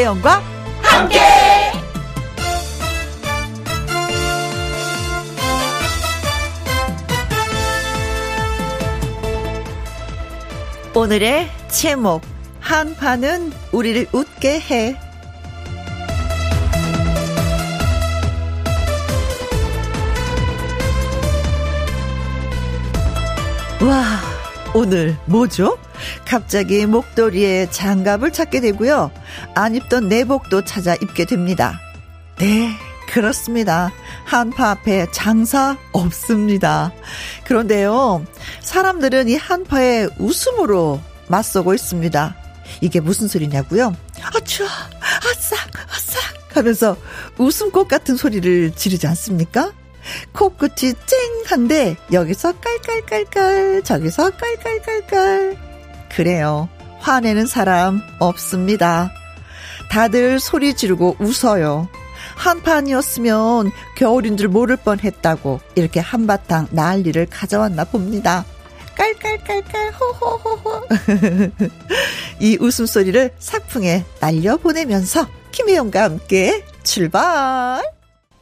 김혜영과 함께. 오늘의 제목 한파는 우리를 웃게 해. 와, 오늘 뭐죠? 갑자기 목도리에 장갑을 찾게 되고요. 안 입던 내복도 찾아 입게 됩니다. 네, 그렇습니다. 한파 앞에 장사 없습니다. 그런데요, 사람들은 이 한파에 웃음으로 맞서고 있습니다. 이게 무슨 소리냐고요? 아, 추워! 아싹! 아싹! 하면서 웃음꽃 같은 소리를 지르지 않습니까? 코끝이 쨍한데 여기서 깔깔깔깔 저기서 깔깔깔깔 그래요. 화내는 사람 없습니다. 다들 소리 지르고 웃어요. 한파 아니었으면 겨울인 줄 모를 뻔 했다고 이렇게 한바탕 난리를 가져왔나 봅니다. 깔깔깔깔 호호호호 이 웃음소리를 삭풍에 날려보내면서 김혜영과 함께 출발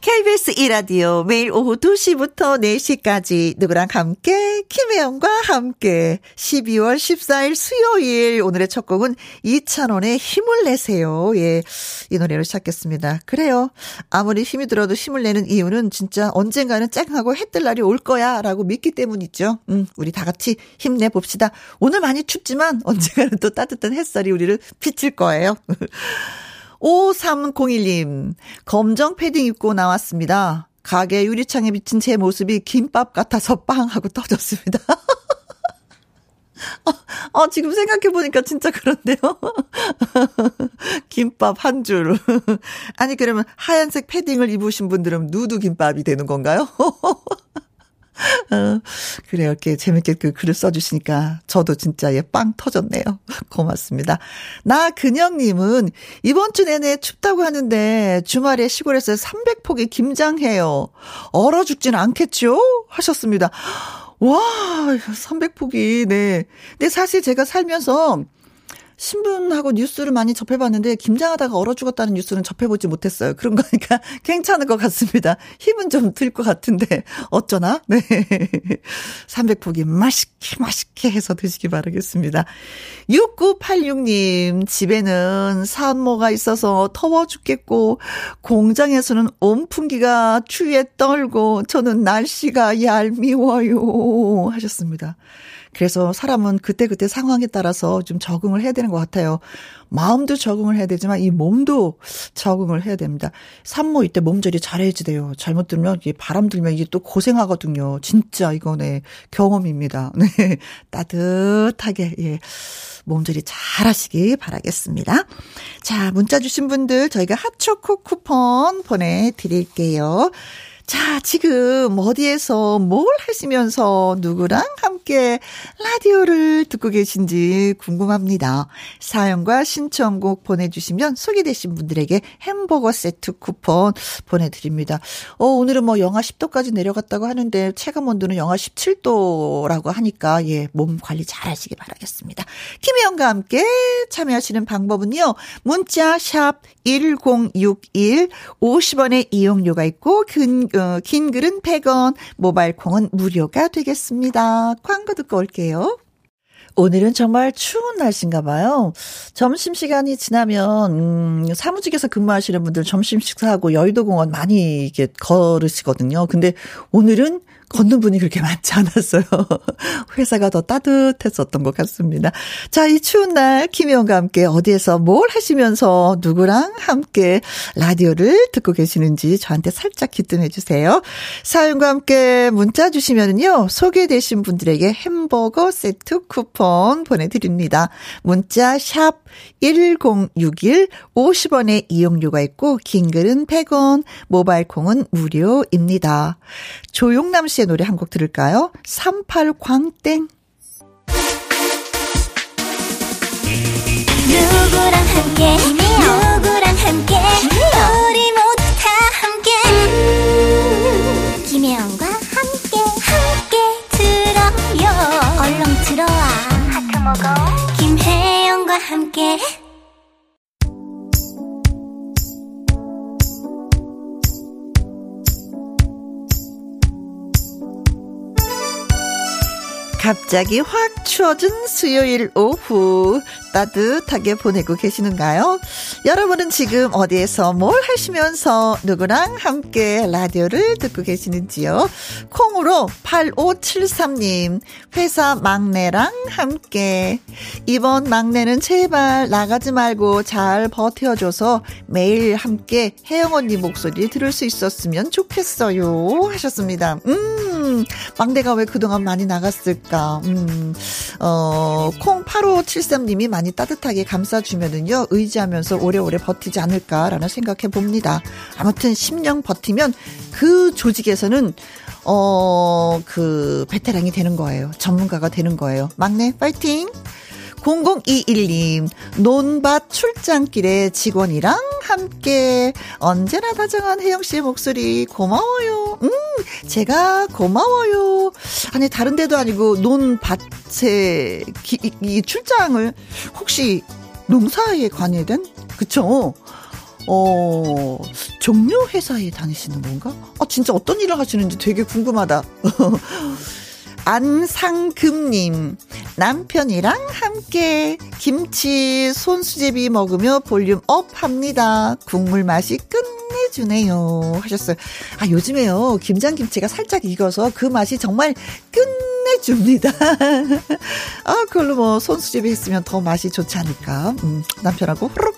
KBS 이라디오 매일 오후 2시부터 4시까지 누구랑 함께 김혜영과 함께 12월 14일 수요일 오늘의 첫 곡은 이찬원의 힘을 내세요. 예. 이 노래로 시작했습니다. 그래요. 아무리 힘이 들어도 힘을 내는 이유는 진짜 언젠가는 쨍하고 해 뜰 날이 올 거야 라고 믿기 때문이죠. 음, 우리 다 같이 힘내 봅시다. 오늘 많이 춥지만 언젠가는 또 따뜻한 햇살이 우리를 비칠 거예요. 5301님, 검정 패딩 입고 나왔습니다. 가게 유리창에 비친 제 모습이 김밥 같아서 빵 하고 터졌습니다. 어, 어, 지금 생각해보니까 진짜 그런데요. 김밥 한 줄. 아니, 그러면 하얀색 패딩을 입으신 분들은 누드 김밥이 되는 건가요? 어, 그래요. 이렇게 재밌게 그 글을 써주시니까 저도 진짜 예, 빵 터졌네요. 고맙습니다. 나 근영님은 이번 주 내내 춥다고 하는데 주말에 시골에서 300폭이 김장해요. 얼어 죽진 않겠죠? 하셨습니다. 와, 300폭이, 네. 근데 사실 제가 살면서 신문하고 뉴스를 많이 접해봤는데 김장하다가 얼어 죽었다는 뉴스는 접해보지 못했어요. 그런 거니까 괜찮은 것 같습니다. 힘은 좀 들 것 같은데 어쩌나? 네. 300포기 맛있게 맛있게 해서 드시기 바라겠습니다. 6986님 집에는 산모가 있어서 더워 죽겠고 공장에서는 온풍기가 추위에 떨고 저는 날씨가 얄미워요 하셨습니다. 그래서 사람은 그때그때 상황에 따라서 좀 적응을 해야 되는 것 같아요. 마음도 적응을 해야 되지만 이 몸도 적응을 해야 됩니다. 산모 이때 몸조리 잘해야지 돼요. 잘못 들면 이 바람 들면 이게 또 고생하거든요. 진짜 이거네 경험입니다. 네 따뜻하게 예. 몸조리 잘 하시기 바라겠습니다. 자, 문자 주신 분들 저희가 핫초코 쿠폰 보내 드릴게요. 자, 지금 어디에서 뭘 하시면서 누구랑 함께 라디오를 듣고 계신지 궁금합니다. 사연과 신청곡 보내주시면 소개되신 분들에게 햄버거 세트 쿠폰 보내드립니다. 어, 오늘은 뭐 영하 10도까지 내려갔다고 하는데 체감 온도는 영하 17도라고 하니까 예, 몸 관리 잘 하시기 바라겠습니다. 김혜영과 함께 참여하시는 방법은요. 문자 샵 1061 50원의 이용료가 있고 근, 어, 긴 글은 100원, 모바일 콩은 무료가 되겠습니다. 광고 듣고 올게요. 오늘은 정말 추운 날씨인가 봐요. 점심 시간이 지나면, 음, 사무직에서 근무하시는 분들 점심 식사하고 여의도 공원 많이 이게 걸으시거든요. 근데 오늘은 걷는 분이 그렇게 많지 않았어요. 회사가 더 따뜻했었던 것 같습니다. 자, 이 추운 날 김혜영과 함께 어디에서 뭘 하시면서 누구랑 함께 라디오를 듣고 계시는지 저한테 살짝 기뜸해 주세요. 사연과 함께 문자 주시면은요. 소개되신 분들에게 햄버거 세트 쿠폰 보내드립니다. 문자 샵 1061 50원의 이용료가 있고 긴 글은 100원, 모바일 콩은 무료입니다. 조용남 씨의 노래 한 곡 들을까요? 38광땡. 누구랑 함께, 누구랑 함께, 우리 모두 다 함께. 음, 김혜영과 함께, 함께 들어요. 얼렁 들어와. 하트 먹어. 김혜영과 함께. 갑자기 확 추워진 수요일 오후 따뜻하게 보내고 계시는가요? 여러분은 지금 어디에서 뭘 하시면서 누구랑 함께 라디오를 듣고 계시는지요? 콩 으로 8573님, 회사 막내랑 함께. 이번 막내는 제발 나가지 말고 잘 버텨줘서 매일 함께 혜영 언니 목소리 들을 수 있었으면 좋겠어요. 하셨습니다. 음, 막내가 왜 그동안 많이 나갔을까? 음, 어, 콩 8573님이 많이 따뜻하게 감싸주면은요, 의지하면서 오래오래 버티지 않을까라는 생각해 봅니다. 아무튼 10년 버티면 그 조직에서는 어, 그, 베테랑이 되는 거예요. 전문가가 되는 거예요. 막내, 파이팅! 0021님, 논밭 출장길에 직원이랑 함께 언제나 다정한 혜영 씨의 목소리 고마워요. 음, 제가 고마워요. 아니, 다른 데도 아니고 논밭에 기, 이 출장을 혹시 농사에 관여된? 그쵸? 어, 종묘 회사에 다니시는 건가? 아, 진짜 어떤 일을 하시는지 되게 궁금하다. 안상금님, 남편이랑 함께 김치 손수제비 먹으며 volume up 합니다. 국물 맛이 끝내주네요. 하셨어요. 아, 요즘에요. 김장김치가 살짝 익어서 그 맛이 정말 끝 내줍니다. 아, 그걸로 뭐 손수제비 했으면 더 맛이 좋지 않을까. 음, 남편하고 후룩.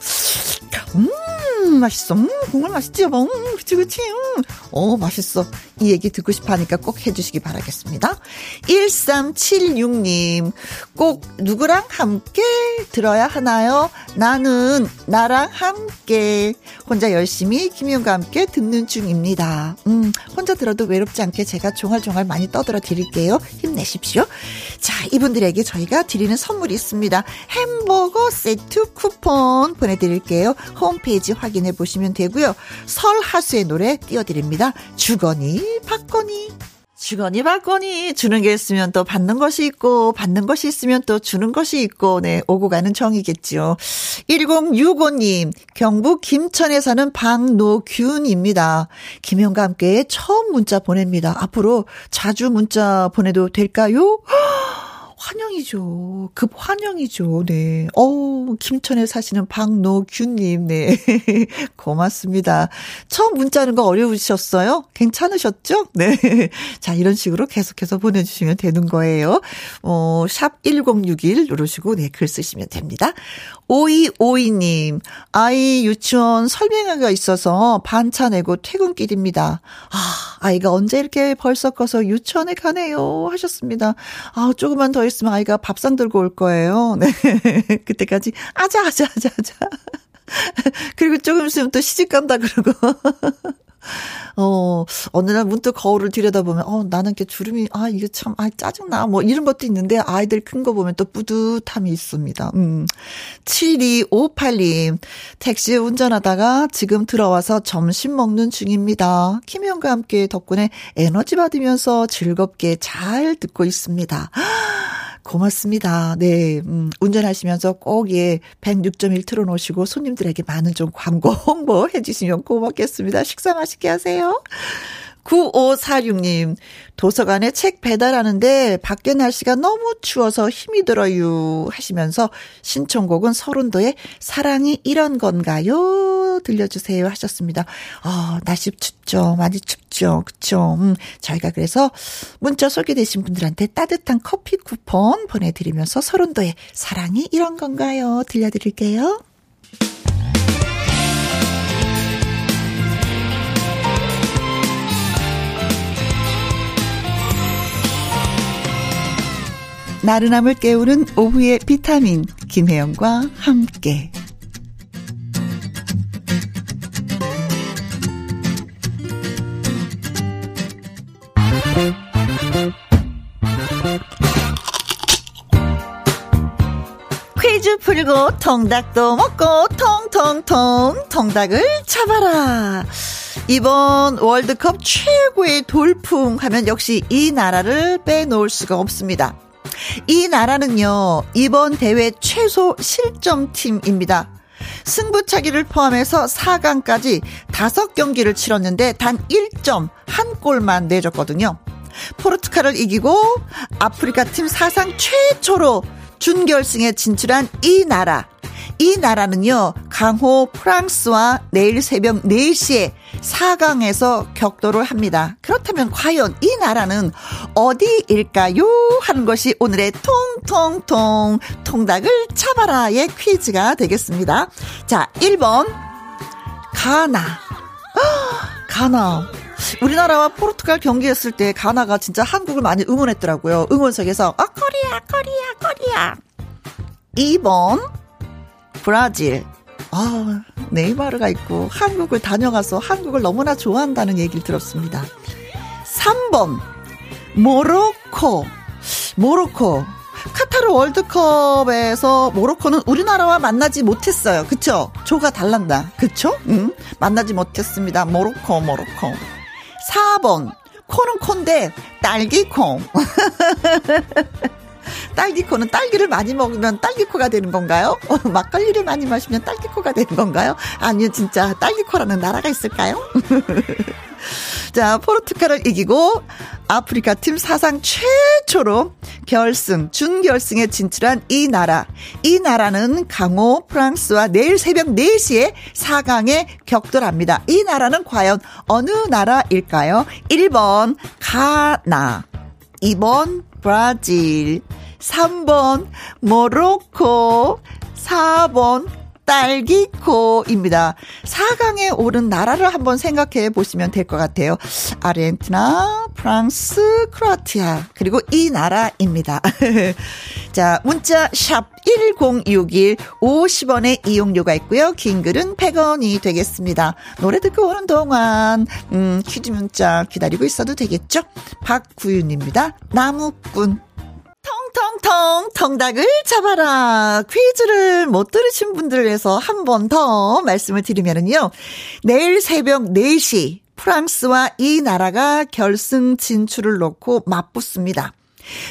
음, 맛있어. 음, 국물 맛있지, 여보. 음, 그치, 그치. 음. 어, 맛있어. 이 얘기 듣고 싶어 하니까 꼭 해주시기 바라겠습니다. 1376님, 꼭 누구랑 함께 들어야 하나요? 나는 나랑 함께 혼자 열심히 김희영과 함께 듣는 중입니다. 음, 혼자 들어도 외롭지 않게 제가 종알종알 많이 떠들어 드릴게요. 힘내 십시오. 자, 이분들에게 저희가 드리는 선물이 있습니다. 햄버거 세트 쿠폰 보내드릴게요. 홈페이지 확인해 보시면 되고요. 설 하수의 노래 띄워드립니다. 주거니, 받거니. 주거니 받거니 주는 게 있으면 또 받는 것이 있고 받는 것이 있으면 또 주는 것이 있고 네 오고 가는 정이겠죠. 1065님 경북 김천에 사는 박노균입니다. 김영과 함께 처음 문자 보냅니다. 앞으로 자주 문자 보내도 될까요? 환영이죠. 급 환영이죠. 네. 어우, 김천에 사시는 박노균님, 네. 고맙습니다. 처음 문자하는 거 어려우셨어요? 괜찮으셨죠? 네. 자, 이런 식으로 계속해서 보내주시면 되는 거예요. 어, 샵1061 누르시고, 네, 글 쓰시면 됩니다. 5252님, 아이 유치원 설명회가 있어서 반차 내고 퇴근길입니다. 아, 아이가 언제 이렇게 벌써 커서 유치원에 가네요. 하셨습니다. 아, 조금만 더 있으면 아이가 밥상 들고 올 거예요. 네. 그때까지 아자, 아자, 아자, 아자. 그리고 조금 있으면 또 시집 간다 그러고. 어, 어느 날 문득 거울을 들여다보면, 어, 나는 이렇게 주름이, 아, 이게 참, 아, 짜증나. 뭐, 이런 것도 있는데, 아이들 큰 거 보면 또 뿌듯함이 있습니다. 음. 7258님, 택시 운전하다가 지금 들어와서 점심 먹는 중입니다. 김현과 함께 덕분에 에너지 받으면서 즐겁게 잘 듣고 있습니다. 고맙습니다. 네, 음, 운전하시면서 꼭, 예, 106.1 틀어놓으시고 손님들에게 많은 좀 광고 홍보 해 주시면 고맙겠습니다. 식사 맛있게 하세요. 9546님, 도서관에 책 배달하는데 밖에 날씨가 너무 추워서 힘이 들어요. 하시면서 신청곡은 서른도의 사랑이 이런 건가요? 들려주세요. 하셨습니다. 아, 날씨 춥죠. 많이 춥죠. 그쵸. 음, 저희가 그래서 문자 소개되신 분들한테 따뜻한 커피 쿠폰 보내드리면서 서른도의 사랑이 이런 건가요? 들려드릴게요. 나른함을 깨우는 오후의 비타민 김혜영과 함께 퀴즈 풀고 통닭도 먹고 통통통 통닭을 잡아라. 이번 월드컵 최고의 돌풍 하면 역시 이 나라를 빼놓을 수가 없습니다. 이 나라는요, 이번 대회 최소 실점팀입니다. 승부차기를 포함해서 4강까지 5경기를 치렀는데 단 1점, 한 골만 내줬거든요. 포르투갈을 이기고 아프리카 팀 사상 최초로 준결승에 진출한 이 나라. 이 나라는요, 강호 프랑스와 내일 새벽 4시에 4강에서 격돌을 합니다. 그렇다면 과연 이 나라는 어디일까요? 하는 것이 오늘의 통통통 통닭을 잡아라의 퀴즈가 되겠습니다. 자, 1번. 가나. 가나. 우리나라와 포르투갈 경기했을 때 가나가 진짜 한국을 많이 응원했더라고요. 응원석에서 아 코리아 코리아 코리아. 2번 브라질. 아, 네이마르가 있고 한국을 다녀가서 한국을 너무나 좋아한다는 얘기를 들었습니다. 3번 모로코. 모로코. 카타르 월드컵에서 모로코는 우리나라와 만나지 못했어요. 그쵸? 조가 달란다. 그쵸? 응? 만나지 못했습니다. 모로코, 모로코. 4번. 코는 콘데 딸기콩. 딸기코는 딸기를 많이 먹으면 딸기코가 되는 건가요? 막걸리를 많이 마시면 딸기코가 되는 건가요? 아니요, 진짜 딸기코라는 나라가 있을까요? 자, 포르투갈을 이기고 아프리카 팀 사상 최초로 결승, 준결승에 진출한 이 나라. 이 나라는 강호 프랑스와 내일 새벽 4시에 4강에 격돌합니다. 이 나라는 과연 어느 나라일까요? 1번 가나, 2번 브라질, 3번 모로코, 4번 딸기코입니다. 4강에 오른 나라를 한번 생각해 보시면 될 것 같아요. 아르헨티나, 프랑스, 크로아티아, 그리고 이 나라입니다. 자, 문자 샵 1061, 50원의 이용료가 있고요. 긴 글은 100원이 되겠습니다. 노래 듣고 오는 동안, 음, 퀴즈 문자 기다리고 있어도 되겠죠? 박구윤입니다. 나무꾼. 통통통 통닭을 잡아라. 퀴즈를 못 들으신 분들을 위해서 한 번 더 말씀을 드리면은요. 내일 새벽 4시 프랑스와 이 나라가 결승 진출을 놓고 맞붙습니다.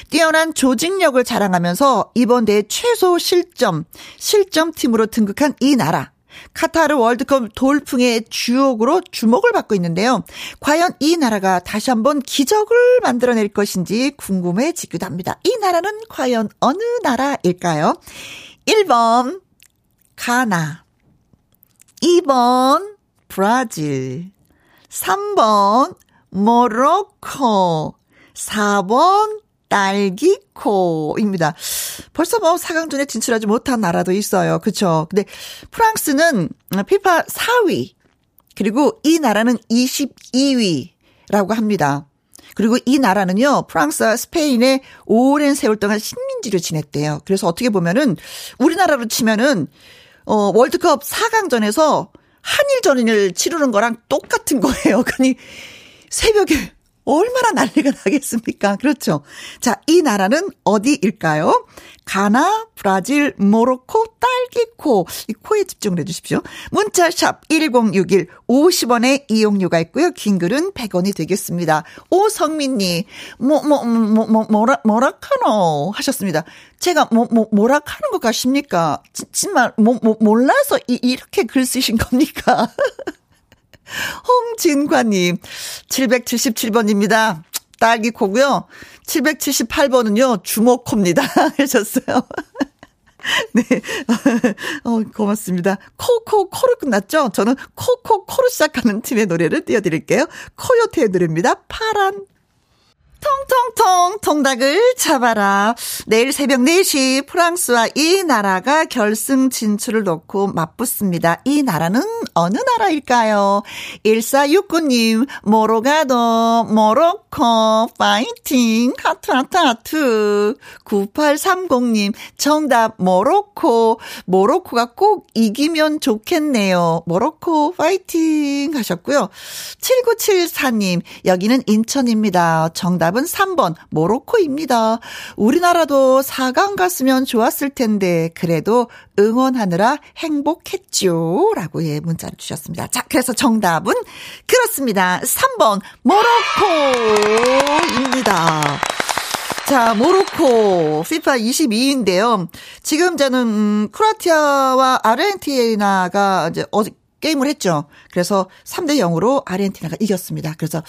뛰어난 조직력을 자랑하면서 이번 대회 최소 실점, 실점팀으로 등극한 이 나라. 카타르 월드컵 돌풍의 주역으로 주목을 받고 있는데요. 과연 이 나라가 다시 한번 기적을 만들어낼 것인지 궁금해지기도 합니다. 이 나라는 과연 어느 나라일까요? 1번 가나 2번 브라질 3번 모로코 4번 딸기코입니다. 벌써 뭐 4강전에 진출하지 못한 나라도 있어요. 그쵸? 근데 프랑스는 피파 4위, 그리고 이 나라는 22위라고 합니다. 그리고 이 나라는요, 프랑스와 스페인의 오랜 세월 동안 식민지를 지냈대요. 그래서 어떻게 보면은, 우리나라로 치면은, 어, 월드컵 4강전에서 한일전을 치르는 거랑 똑같은 거예요. 그니 새벽에 얼마나 난리가 나겠습니까? 그렇죠. 자, 이 나라는 어디일까요? 가나, 브라질, 모로코, 딸기코. 이 코에 집중을 해 주십시오. 문자샵 1061 50원의 이용료가 있고요. 긴 글은 100원이 되겠습니다. 오성민님, 뭐, 뭐, 뭐, 뭐, 뭐라, 뭐라 카노? 하셨습니다. 제가 뭐, 뭐, 뭐라 하는 것 같습니까? 정말, 뭐, 뭐, 몰라서 이, 이렇게 글 쓰신 겁니까? 홍진관님, 777번입니다. 딸기 코고요. 778번은요, 주먹코입니다. 하셨어요. 네. 어, 고맙습니다. 코, 코, 코로 끝났죠? 저는 코, 코, 코로 시작하는 팀의 노래를 띄워드릴게요. 코요테의 노래입니다. 파란 통통통 통닭을 잡아라. 내일 새벽 4시 프랑스와 이 나라가 결승 진출을 놓고 맞붙습니다. 이 나라는 어느 나라일까요? 1469님, 모로가도, 모로코, 파이팅, 하트, 하트, 하트. 9830님, 정답, 모로코. 모로코가 꼭 이기면 좋겠네요. 모로코, 파이팅 하셨고요. 7974님, 여기는 인천입니다. 정답 정답은 3번 모로코입니다. 우리나라도 4강 갔으면 좋았을 텐데 그래도 응원하느라 행복했죠. 라고 예 문자를 주셨습니다. 자, 그래서 정답은 그렇습니다. 3번 모로코입니다. 자, 모로코 FIFA 22인데요. 지금 저는 음, 크로아티아와 아르헨티나가 이제 어 게임을 했죠. 그래서 3대 0으로 아르헨티나가 이겼습니다. 그래서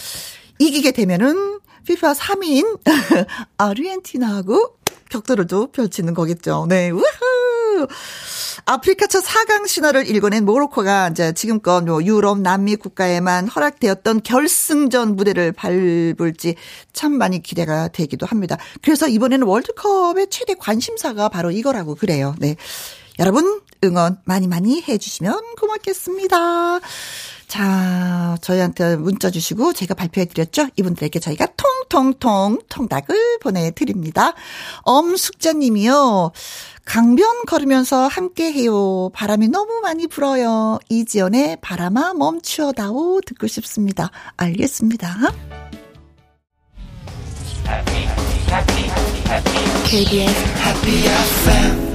이기게 되면은 피파 3인 아르헨티나하고 격돌을도 펼치는 거겠죠. 네, 우후! 아프리카차 4강 신화를 일궈낸 모로코가 이제 지금껏 뭐 유럽, 남미 국가에만 허락되었던 결승전 무대를 밟을지 참 많이 기대가 되기도 합니다. 그래서 이번에는 월드컵의 최대 관심사가 바로 이거라고 그래요. 네. 여러분 응원 많이 많이 해주시면 고맙겠습니다. 자, 저희한테 문자 주시고 제가 발표해 드렸죠? 이분들에게 저희가 통통통 통닭을 보내드립니다. 엄숙자 님이요. 강변 걸으면서 함께 해요. 바람이 너무 많이 불어요. 이지연의 바람아 멈추어다오 듣고 싶습니다. 알겠습니다. KBS Happy FM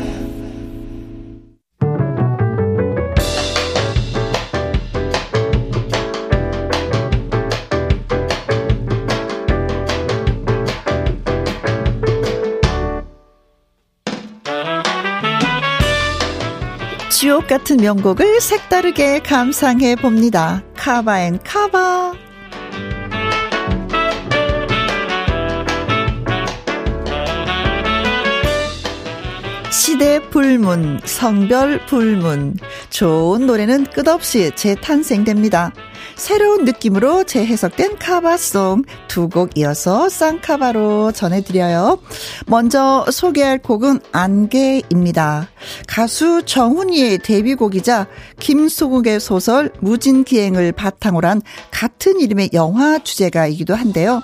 주옥 같은 명곡을 색다르게 감상해 봅니다. 카바 앤 카바. 시대 불문, 성별 불문. 좋은 노래는 끝없이 재탄생됩니다. 새로운 느낌으로 재해석된 카바송 두 곡 이어서 쌍카바로 전해드려요. 먼저 소개할 곡은 안개입니다. 가수 정훈이의 데뷔곡이자 김소국의 소설 무진기행을 바탕으로 한 같은 이름의 영화 주제가이기도 한데요.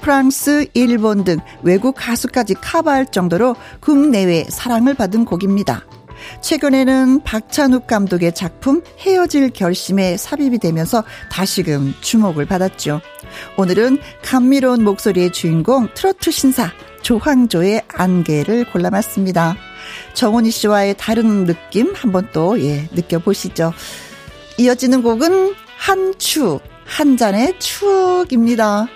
프랑스, 일본 등 외국 가수까지 커버할 정도로 국내외 사랑을 받은 곡입니다. 최근에는 박찬욱 감독의 작품 헤어질 결심에 삽입이 되면서 다시금 주목을 받았죠. 오늘은 감미로운 목소리의 주인공 트로트 신사 조황조의 안개를 골라봤습니다. 정원희 씨와의 다른 느낌 한번 또, 예, 느껴보시죠. 이어지는 곡은 한추, 한 잔의 추억입니다.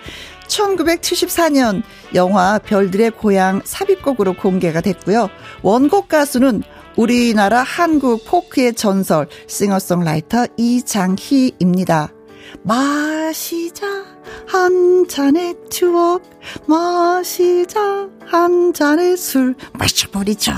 1974년 영화 별들의 고향 삽입곡으로 공개가 됐고요. 원곡 가수는 우리나라 한국 포크의 전설 싱어송라이터 이장희입니다. 마시자 한 잔의 추억 마시자 한 잔의 술 마셔버리자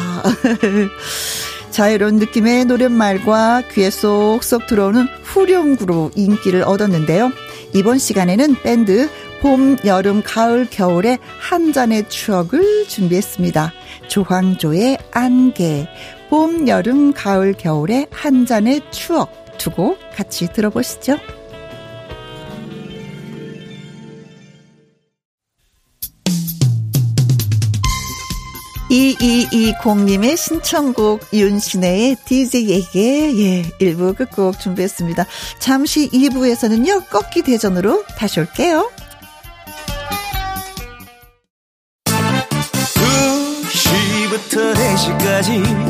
자유로운 느낌의 노랫말과 귀에 쏙쏙 들어오는 후렴구로 인기를 얻었는데요. 이번 시간에는 밴드 봄, 여름, 가을, 겨울의 한 잔의 추억을 준비했습니다. 조황조의 안개, 봄, 여름, 가을, 겨울의 한 잔의 추억 두고 같이 들어보시죠. 2220님의 신청곡 윤신혜의 DJ에게 예, 1부 끝곡 준비했습니다. 잠시 2부에서는요, 꺾기 대전으로 다시 올게요. 2시부터 4시까지 김혜영과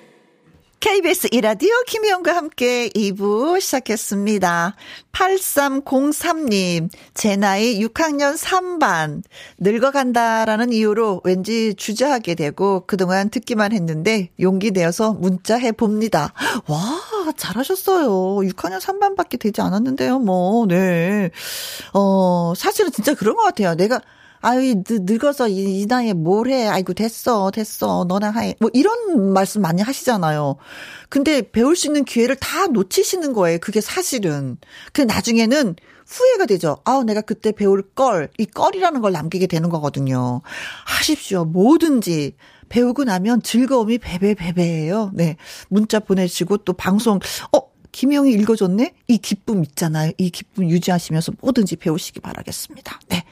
KBS 이라디오 김희영과 함께 2부 시작했습니다. 8303님, 제 나이 6학년 3반, 늙어간다라는 이유로 왠지 주저하게 되고 그동안 듣기만 했는데 용기 내어서 문자 해 봅니다. 와, 잘하셨어요. 6학년 3반밖에 되지 않았는데요, 뭐, 네. 어, 사실은 진짜 그런 것 같아요. 내가, 아유, 늙어서 이, 이 나이에 뭘 해. 아이고, 됐어, 됐어. 너나 해. 뭐 이런 말씀 많이 하시잖아요. 근데 배울 수 있는 기회를 다 놓치시는 거예요. 그게 사실은. 그 나중에는 후회가 되죠. 아우, 내가 그때 배울 걸, 이 껄이라는 걸 남기게 되는 거거든요. 하십시오. 뭐든지. 배우고 나면 즐거움이 배배배배예요. 네. 문자 보내시고 또 방송, 어, 김영이 읽어줬네? 이 기쁨 있잖아요. 이 기쁨 유지하시면서 뭐든지 배우시기 바라겠습니다. 네.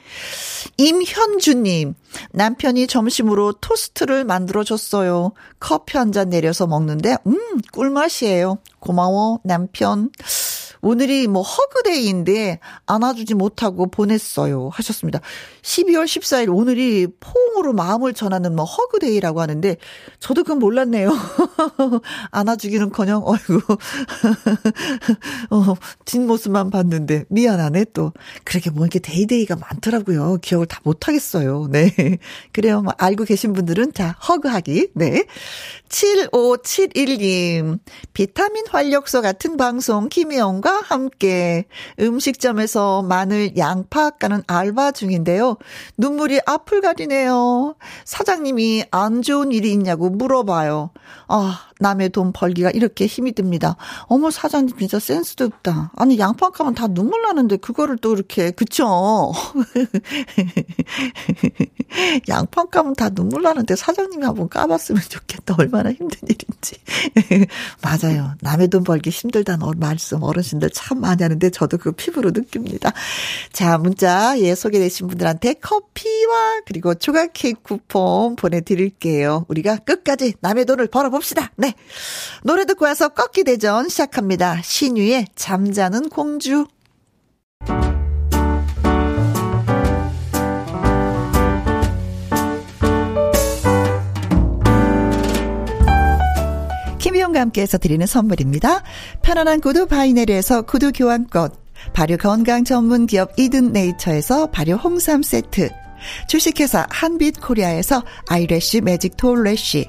임현주님, 남편이 점심으로 토스트를 만들어줬어요. 커피 한 잔 내려서 먹는데, 음, 꿀맛이에요. 고마워, 남편. 오늘이 뭐 허그데이인데 안아주지 못하고 보냈어요. 하셨습니다. 12월 14일 오늘이 포옹으로 마음을 전하는 뭐 허그데이라고 하는데 저도 그건 몰랐네요. 안아주기는 커녕, 어이구. 어, 뒷모습만 봤는데 미안하네 또. 그렇게 뭐 이렇게 데이데이가 많더라고요. 기억을 다 못하겠어요. 네. 그래요. 뭐 알고 계신 분들은 자, 허그하기. 네. 7571님. 비타민 활력소 같은 방송 김혜영과 함께 음식점에서 마늘 양파 까는 알바 중인데요. 눈물이 앞을 가리네요. 사장님이 안 좋은 일이 있냐고 물어봐요. 아, 남의 돈 벌기가 이렇게 힘이 듭니다. 어머, 사장님 진짜 센스도 없다. 아니, 양파 까면 다 눈물 나는데 그거를 또 이렇게, 그쵸? 양파 까면 다 눈물 나는데 사장님이 한번 까봤으면 좋겠다. 얼마나 힘든 일인지. 맞아요. 남의 돈 벌기 힘들다는 말씀 어르신들 참 많이 하는데 저도 그 피부로 느낍니다. 자, 문자, 예, 소개되신 분들한테 커피와 그리고 조각 케이크 쿠폰 보내드릴게요. 우리가 끝까지 남의 돈을 벌어봅시다. 네. 노래 듣고 와서 꺾기 대전 시작합니다. 신유의 잠자는 공주. 김희영과 함께해서 드리는 선물입니다. 편안한 구두 바이네리에서 구두 교환권, 발효 건강 전문 기업 이든 네이처에서 발효 홍삼 세트, 주식회사 한빛 코리아에서 아이래쉬 매직 톨래쉬,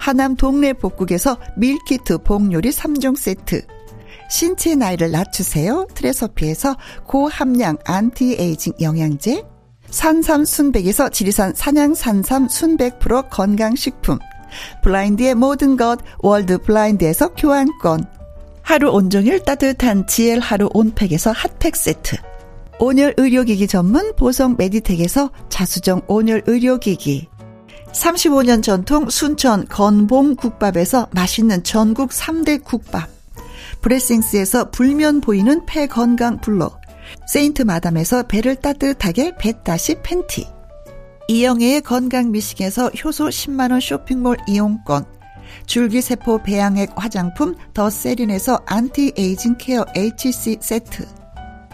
하남 동네 복국에서 밀키트 복요리 3종 세트, 신체 나이를 낮추세요. 트레서피에서 고함량 안티에이징 영양제, 산삼 순백에서 지리산 산양 산삼 순백 프로 건강식품, 블라인드의 모든 것 월드 블라인드에서 교환권, 하루 온종일 따뜻한 지엘 하루 온팩에서 핫팩 세트, 온열 의료기기 전문 보성 메디텍에서 자수정 온열 의료기기, 35년 전통 순천 건봉 국밥에서 맛있는 전국 3대 국밥. 브레싱스에서 불면 보이는 폐 건강 블로. 세인트 마담에서 배를 따뜻하게 배 따시 팬티. 이영애의 건강 미식에서 효소 10만원 쇼핑몰 이용권. 줄기세포 배양액 화장품 더 세린에서 anti-aging care HC 세트.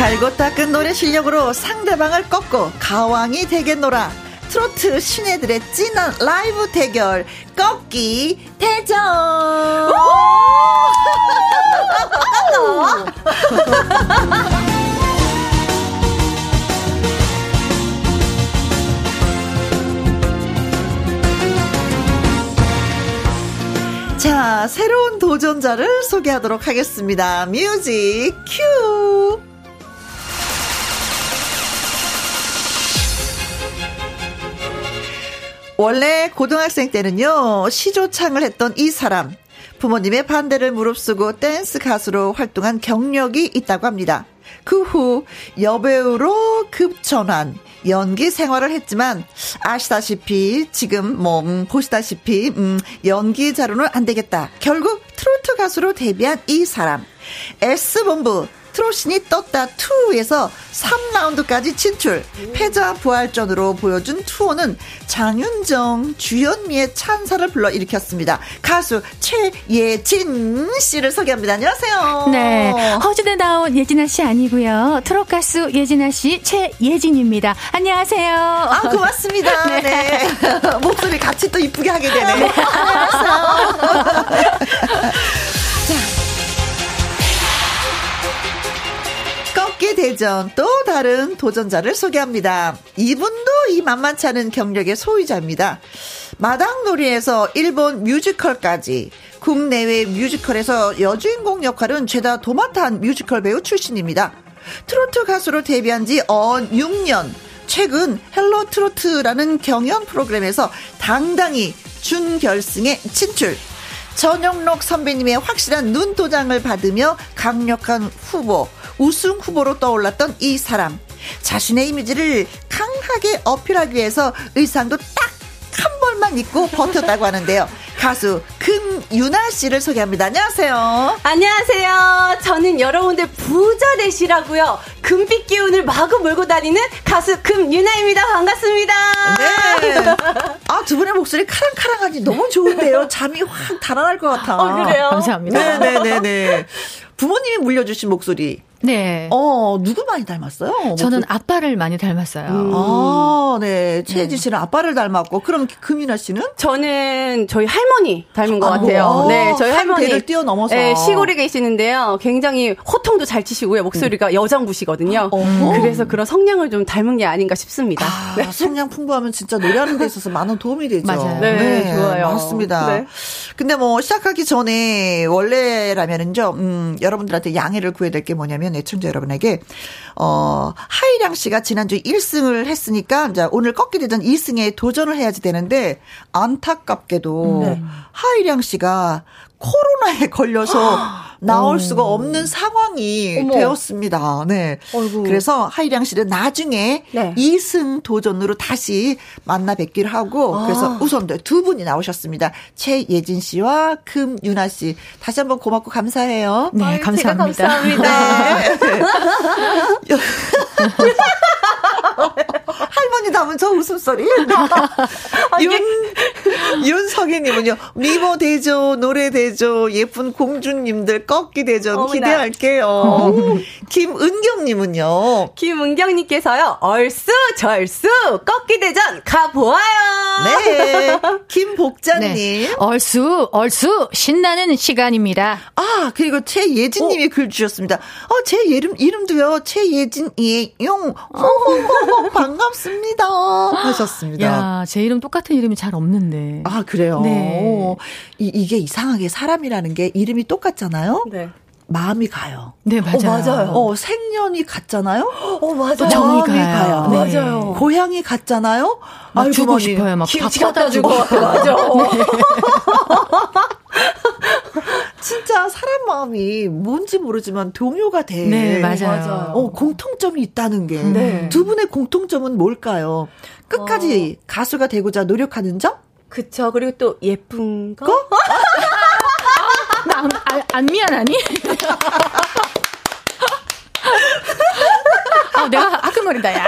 갈고 닦은 노래 실력으로 상대방을 꺾고 가왕이 되겠노라. 트로트 신예들의 찐한 라이브 대결 꺾기 대전. 자, 새로운 도전자를 소개하도록 하겠습니다. 뮤직 큐! 원래 고등학생 때는요, 시조창을 했던 이 사람. 부모님의 반대를 무릅쓰고 댄스 가수로 활동한 경력이 있다고 합니다. 그 후 여배우로 급전환, 연기 생활을 했지만 아시다시피 지금 뭐 음, 보시다시피 음, 연기자로는 안 되겠다. 결국 트로트 가수로 데뷔한 이 사람. S본부 트로신이 떴다 2에서 3라운드까지 진출. 패자 부활전으로 보여준 투어는 장윤정, 주현미의 찬사를 불러 일으켰습니다. 가수 최예진 씨를 소개합니다. 안녕하세요. 네. 허주대 나온 예진아 씨 아니고요. 트롯 가수 예진아 씨 최예진입니다. 안녕하세요. 아, 고맙습니다. 네. 네. 목소리 같이 또 이쁘게 하게 되네. 네. 안녕하세요. 자. 대전 또 다른 도전자를 소개합니다. 이분도 이 만만치 않은 경력의 소유자입니다. 마당놀이에서 일본 뮤지컬까지 국내외 뮤지컬에서 여주인공 역할은 죄다 도맡아 한 뮤지컬 배우 출신입니다. 트로트 가수로 데뷔한 지 어언 6년. 최근 헬로 트로트라는 경연 프로그램에서 당당히 준결승에 진출. 전영록 선배님의 확실한 눈도장을 받으며 강력한 후보, 우승 후보로 떠올랐던 이 사람. 자신의 이미지를 강하게 어필하기 위해서 의상도 딱 한 벌만 입고 버텼다고 하는데요. 가수 금유나 씨를 소개합니다. 안녕하세요. 안녕하세요. 저는 여러분들 부자 되시라고요. 금빛 기운을 마구 몰고 다니는 가수 금유나입니다. 반갑습니다. 네. 아, 두 분의 목소리 카랑카랑하니 너무 좋은데요. 잠이 확 달아날 것 같아. 어, 그래요? 감사합니다. 네네네네. 부모님이 물려주신 목소리. 네. 어, 누구 많이 닮았어요? 저는 아빠를 많이 닮았어요. 음. 아, 네. 씨는 네. 아빠를 닮았고, 그럼 금이나 씨는? 저는 저희 할머니 닮은 것 아, 같아요. 뭐. 네, 저희 할머니. 대를 뛰어넘어서. 네, 시골에 계시는데요. 굉장히 호통도 잘 치시고요. 목소리가 음. 여장부시거든요. 어. 그래서 그런 성량을 좀 닮은 게 아닌가 싶습니다. 아, 네. 성량 풍부하면 진짜 노래하는 데 있어서 많은 도움이 되죠. 맞아요. 네, 네 좋아요. 맞습니다. 네. 근데 뭐, 시작하기 전에, 원래라면은요, 음, 여러분들한테 양해를 구해야 될 게 뭐냐면, 애청자 여러분에게 어, 하이량 씨가 지난주 1승을 했으니까 이제 오늘 꺾게 되던 2승에 도전을 해야지 되는데 안타깝게도 네. 하이량 씨가 코로나에 걸려서 나올 수가 없는 상황이 어머. 되었습니다. 네. 어이구. 그래서 하이량 씨는 나중에 네. 2승 도전으로 다시 만나 뵙기를 하고 아. 그래서 우선 두 분이 나오셨습니다. 최예진 씨와 금유나 씨. 다시 한번 고맙고 감사해요. 네, 아유, 감사합니다. 감사합니다. 네. 할머니 담은 저 웃음소리. 윤, 윤석희님은요, 미모 대조, 노래 대조, 예쁜 공주님들 꺾기 대전 기대할게요. 김은경님은요. 김은경님께서요, 얼쑤, 절쑤, 꺾기 대전 가보아요. 네. 김복자님. 네. 얼쑤, 얼쑤, 신나는 시간입니다. 아, 그리고 최예진님이 어. 글 주셨습니다. 어, 제 이름, 이름도요, 최예진, 예, 용, 호호호, 반갑 습니다. 하셨습니다. 야, 제 이름 똑같은 이름이 잘 없는데. 아, 그래요? 네. 이, 이게 이상하게 사람이라는 게 이름이 똑같잖아요? 네. 마음이 가요. 네, 맞아요. 어, 맞아요. 어, 생년이 같잖아요? 어, 맞아요. 정이 가요. 네. 맞아요. 고향이 같잖아요? 막 주고 머니. 싶어요. 막 김치 갖다 주고. 맞아. 네. 진짜 사람 마음이 뭔지 모르지만 동요가 돼. 네, 맞아요. 맞아요. 어, 공통점이 있다는 게. 네. 두 분의 공통점은 뭘까요? 끝까지 어. 가수가 되고자 노력하는 점? 그쵸. 그리고 또 예쁜 거? 나 안, 안, 안 미안하니? 아, 내가 아끈거린다, 야.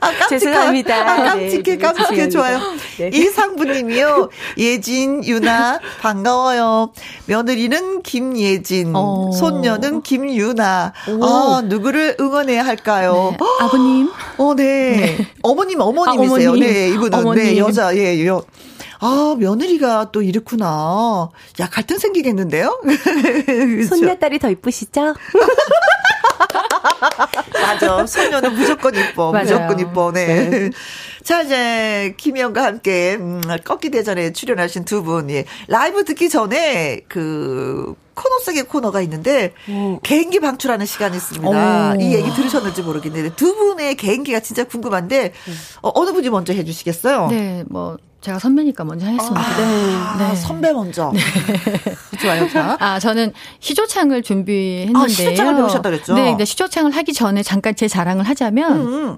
아, 죄송합니다. 아, 깜찍해, 네, 깜찍해, 네, 좋아요. 네. 이상부님이요. 예진, 유나, 반가워요. 며느리는 김예진, 어. 손녀는 김유나. 오. 아, 누구를 응원해야 할까요? 네. 아버님. 어, 네. 네. 어머님, 어머님이세요. 아, 어머님. 네, 이분은. 어머님. 네, 여자, 예, 요. 아, 며느리가 또 이렇구나. 야, 갈등 생기겠는데요? 손녀딸이 더 이쁘시죠? 맞아. 손녀는 무조건 이뻐. 맞아요. 무조건 이뻐. 네. 네. 자, 이제, 김희영과 함께, 음, 꺾기 대전에 출연하신 두 분, 예. 라이브 듣기 전에, 그, 코너 속의 코너가 있는데, 오. 개인기 방출하는 시간이 있습니다. 오. 이 얘기 들으셨는지 모르겠는데, 두 분의 개인기가 진짜 궁금한데, 어, 어느 분이 먼저 해 주시겠어요? 네, 뭐, 제가 선배니까 먼저 하겠습니다. 아, 네. 네. 선배 먼저. 네. 좋아요. 자. 아, 저는 시조창을 준비했는데요. 아, 시조창을 배우셨다 그랬죠? 네, 근데 시조창을 하기 전에 잠깐 제 자랑을 하자면 음. 음.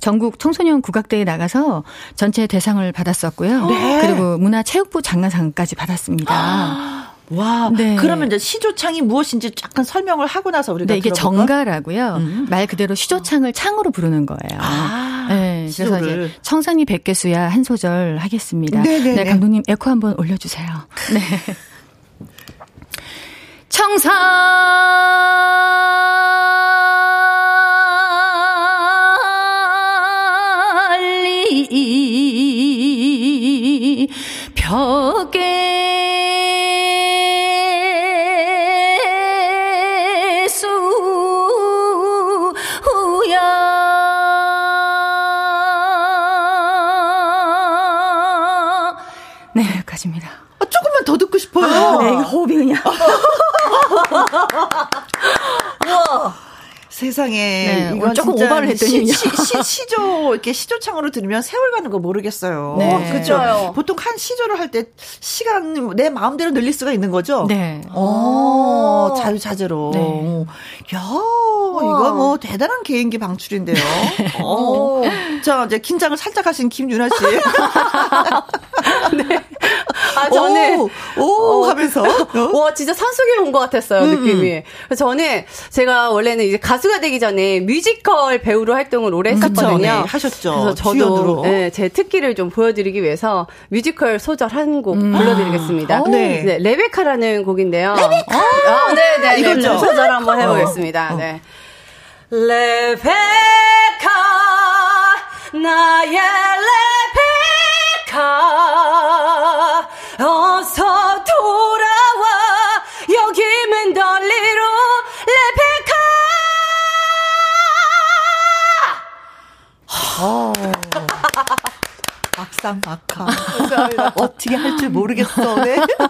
전국 청소년 국악대에 나가서 전체 대상을 받았었고요. 네. 그리고 문화체육부 장관상까지 받았습니다. 와, 네. 그러면 이제 시조창이 무엇인지 약간 설명을 하고 나서 우리가 네, 이게 들어볼까? 정가라고요. 음. 말 그대로 시조창을 창으로 부르는 거예요. 아, 네, 그래서 이제 청산리 백개수야 한 소절 하겠습니다. 네네네. 네, 감독님 에코 한번 올려주세요. 네. 청산 벽에 수야 네 여기까지입니다. 아, 조금만 더 듣고 싶어요. 아, 네 호흡이 그냥 우와 세상에 네, 이건 조금 오버를 했더니 시, 시, 시, 조 이렇게 시조창으로 들으면 세월 가는 거 모르겠어요. 네. 그렇죠. 보통 한 시조를 할 때 시간 내 마음대로 늘릴 수가 있는 거죠. 네. 오, 자유 자재로. 네. 야, 이거 뭐 대단한 개인기 방출인데요. 어. 자, 이제 긴장을 살짝 하신 김윤아 씨. 네. 아, 저는. 오, 오 어, 하면서. 와, 진짜 산속에 온 것 같았어요, 음. 느낌이. 저는 제가 원래는 이제 가수 가 되기 전에 뮤지컬 배우로 활동을 오래 음, 했었거든요. 네, 하셨죠. 그래서 저도 네, 제 특기를 좀 보여드리기 위해서 뮤지컬 소절 한곡 음. 불러드리겠습니다. 아, 네. 네. 레베카라는 곡인데요. 레베카! 아, 네, 네. 이거죠. 소절 한번 해보겠습니다. 어. 네. 레베카, 나의 레 막상 막하. 어떻게 할 줄 모르겠어. 네.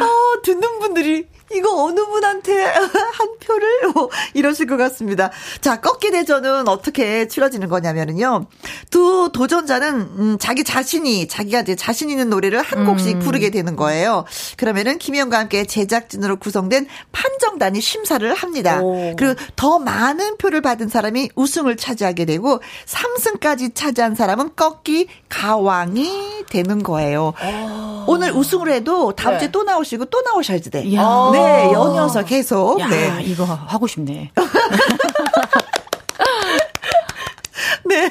어, 듣는 분들이 이거 어느 분한테 한 표를 뭐 이러실 것 같습니다. 자, 꺾기 대전은 어떻게 치러지는 거냐면은요. 두 도전자는 음, 자기 자신이 자기가 이제 자신 있는 노래를 한 곡씩 음. 부르게 되는 거예요. 그러면은 김희영과 함께 제작진으로 구성된 판정단이 심사를 합니다. 오. 그리고 더 많은 표를 받은 사람이 우승을 차지하게 되고 3승까지 차지한 사람은 꺾기 가왕이 되는 거예요. 오. 오늘 우승을 해도 다음 네. 주에 또 나오시고 또 나오셔야지 돼. 야. 네. 네, 연이어서 계속. 야, 네. 이거 하고 싶네. 네.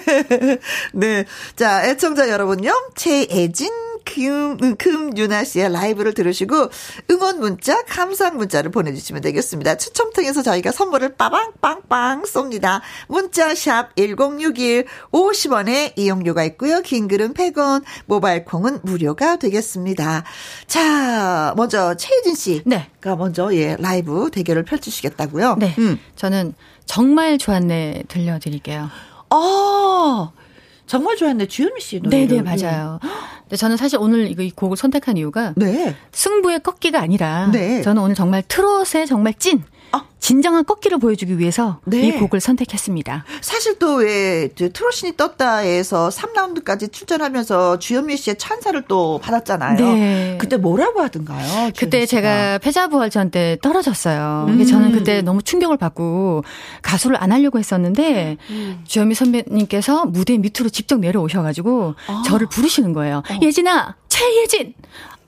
네. 자, 애청자 여러분요. 최애진 금, 금윤아 씨의 라이브를 들으시고 응원 문자, 감상 문자를 보내주시면 되겠습니다. 추첨 통해서 저희가 선물을 빠방빵빵 쏩니다. 문자 샵 1061 50원에 이용료가 있고요. 긴 글은 100원, 모바일 콩은 무료가 되겠습니다. 자, 먼저 최혜진 씨가 네. 먼저 예 라이브 대결을 펼치시겠다고요. 네. 음. 저는 정말 좋았네 들려드릴게요. 아, 정말 좋았네. 주현미 씨 노래. 네네, 맞아요. 근데 저는 사실 오늘 이거 이 곡을 선택한 이유가 네. 승부의 꺾기가 아니라 네. 저는 오늘 정말 트롯의 정말 찐 아. 진정한 꺾기를 보여주기 위해서 네. 이 곡을 선택했습니다. 사실 또 왜 트롯신이 떴다에서 3라운드까지 출전하면서 주현미 씨의 찬사를 또 받았잖아요. 네. 그때 뭐라고 하던가요? 그때 제가 패자부활전 때 떨어졌어요. 음. 저는 그때 너무 충격을 받고 가수를 안 하려고 했었는데 음. 주현미 선배님께서 무대 밑으로 직접 내려오셔가지고 아. 저를 부르시는 거예요. 어. 예진아, 최예진.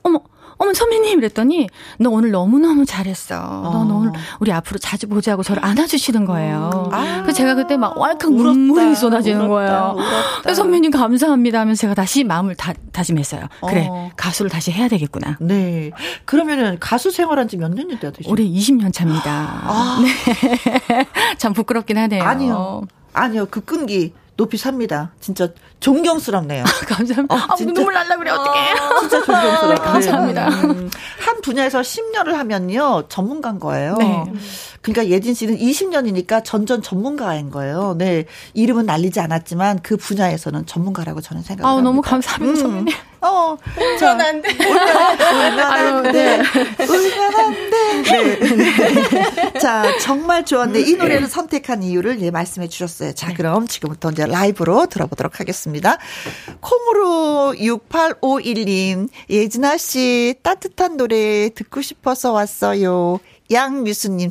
어머, 어머 선배님 이랬더니 너 오늘 너무너무 잘했어. 어. 너, 오늘 우리 앞으로 자주 보자고 저를 안아주시는 거예요. 아. 그래서 제가 그때 막 왈칵 눈물이 쏟아지는 울었다, 거예요. 울었다. 선배님 감사합니다 하면서 제가 다시 마음을 다, 다짐했어요. 그래 어. 가수를 다시 해야 되겠구나. 네. 그러면은 가수 생활한 지 몇 년이 되셨어요? 올해 20년 차입니다. 아. 네. 참 부끄럽긴 하네요. 아니요. 아니요. 그 끈기 높이 삽니다. 진짜 존경스럽네요. 감사합니다. 어, 아, 진짜. 눈물 날라 그래, 어떡해. 아, 진짜 존경스러워요. 네, 감사합니다. 음, 한 분야에서 10년을 하면요, 전문가인 거예요. 네. 그러니까 예진 씨는 20년이니까 전전 전문가인 거예요. 네. 이름은 날리지 않았지만 그 분야에서는 전문가라고 저는 생각합니다. 아, 너무 감사합니다, 음. 어. 울면 안 돼. 울면 안 돼. 울면 안 돼. 네. 자, 정말 좋았는데 이 노래를 선택한 이유를 예, 말씀해 주셨어요. 자, 그럼 지금부터 이제 라이브로 들어보도록 하겠습니다. 콩으로 6851님, 예진아 씨 따뜻한 노래 듣고 싶어서 왔어요. 양미수님,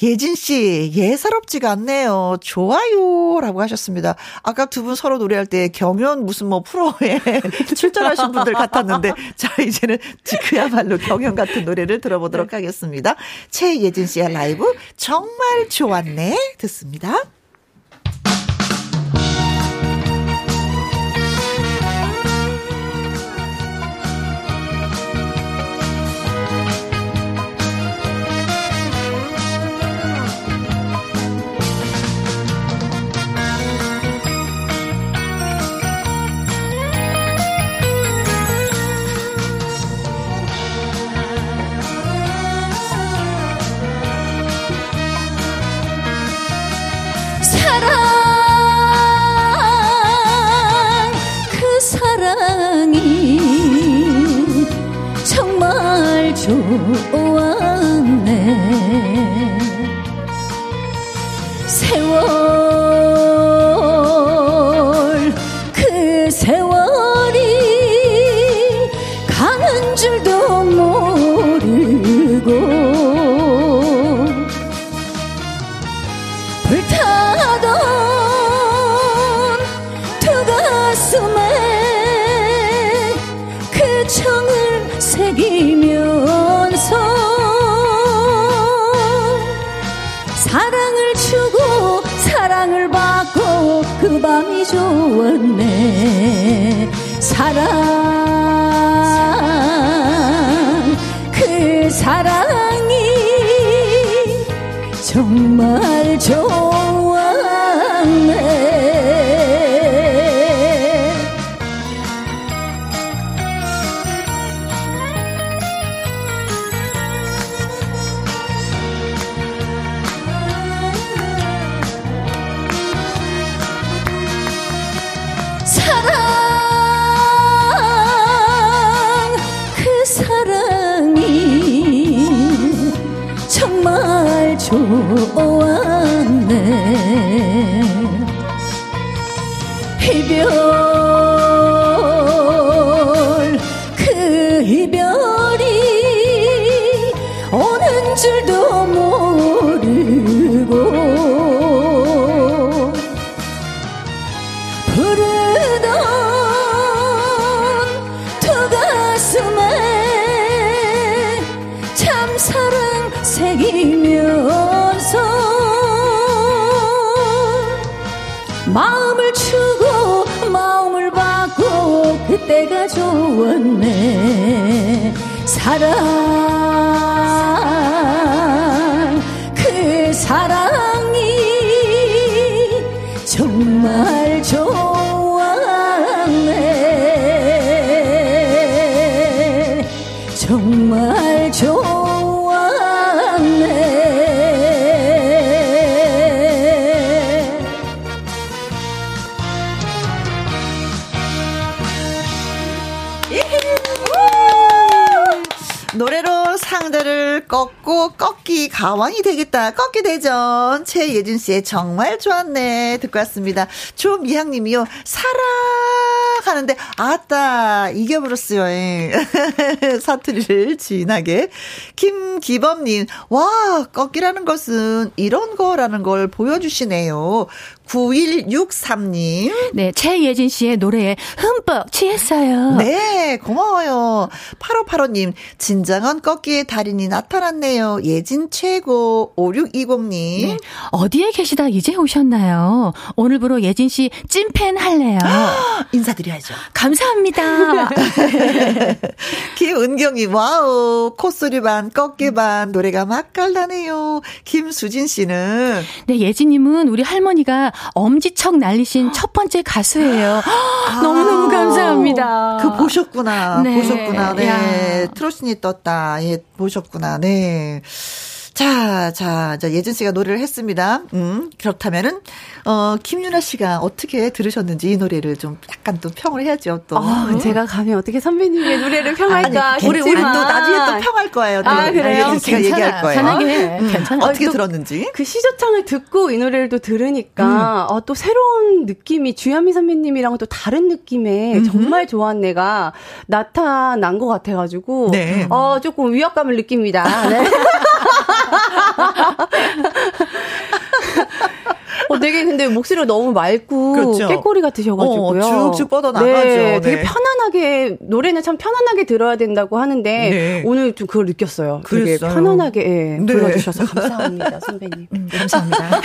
예진씨, 예사롭지가 않네요. 좋아요. 라고 하셨습니다. 아까 두 분 서로 노래할 때 경연 무슨 뭐 프로에 출전하신 분들 같았는데, 자, 이제는 그야말로 경연 같은 노래를 들어보도록 하겠습니다. 최예진 씨의 라이브, 정말 좋았네. 듣습니다. oh. 좋았네. 이별 ছাড়া 가왕이 되겠다. 꺾기 대전. 최예준 씨의 정말 좋았네. 듣고 왔습니다. 조미향 님이요. 사랑하는데, 아따, 이겨버렸어요. 예. 사투리를 진하게. 김기범 님, 와, 꺾기라는 것은 이런 거라는 걸 보여주시네요. 9163님. 네, 최예진 씨의 노래에 흠뻑 취했어요. 네, 고마워요. 8585님, 진정한 꺾기의 달인이 나타났네요. 예진 최고. 5620님. 네, 어디에 계시다 이제 오셨나요? 오늘부로 예진 씨 찐팬 할래요. 인사드려야죠. 감사합니다. 김은경님, 와우. 콧소리 반, 꺾기 반, 노래가 맛깔나네요. 김수진 씨는. 네, 예진님은 우리 할머니가 엄지척 날리신 첫 번째 가수예요. 아, 너무너무 감사합니다. 그 보셨구나. 네. 보셨구나. 네. 야. 트롯신이 떴다. 예, 보셨구나. 네. 자, 자, 자, 예진 씨가 노래를 했습니다. 음, 그렇다면은, 어, 김윤아 씨가 어떻게 들으셨는지 이 노래를 좀 약간 또 평을 해야죠, 또. 어, 제가 감히 어떻게 선배님의 노래를 평할까 아니, 우리, 우리 또 나중에 또 평할 거예요. 또. 아, 그래요? 예진 씨가 괜찮아, 얘기할 거예요. 편하게. 음, 괜찮아. 어떻게 어, 들었는지. 그 시조창을 듣고 이 노래를 또 들으니까, 음. 어, 또 새로운 느낌이 주현미 선배님이랑은 또 다른 느낌의 음 정말 좋아한 내가 나타난 것 같아가지고, 네. 어, 조금 위협감을 느낍니다. 네. 어, 되게 근데 목소리가 너무 맑고 그렇죠. 깨꼬리 같으셔가지고요. 어, 쭉쭉 뻗어나가죠. 네, 되게 네. 편안하게 노래는 참 편안하게 들어야 된다고 하는데 네. 오늘 좀 그걸 느꼈어요. 되게 그랬어요. 편안하게 예, 네. 불러주셔서 감사합니다, 선배님. 음, 감사합니다.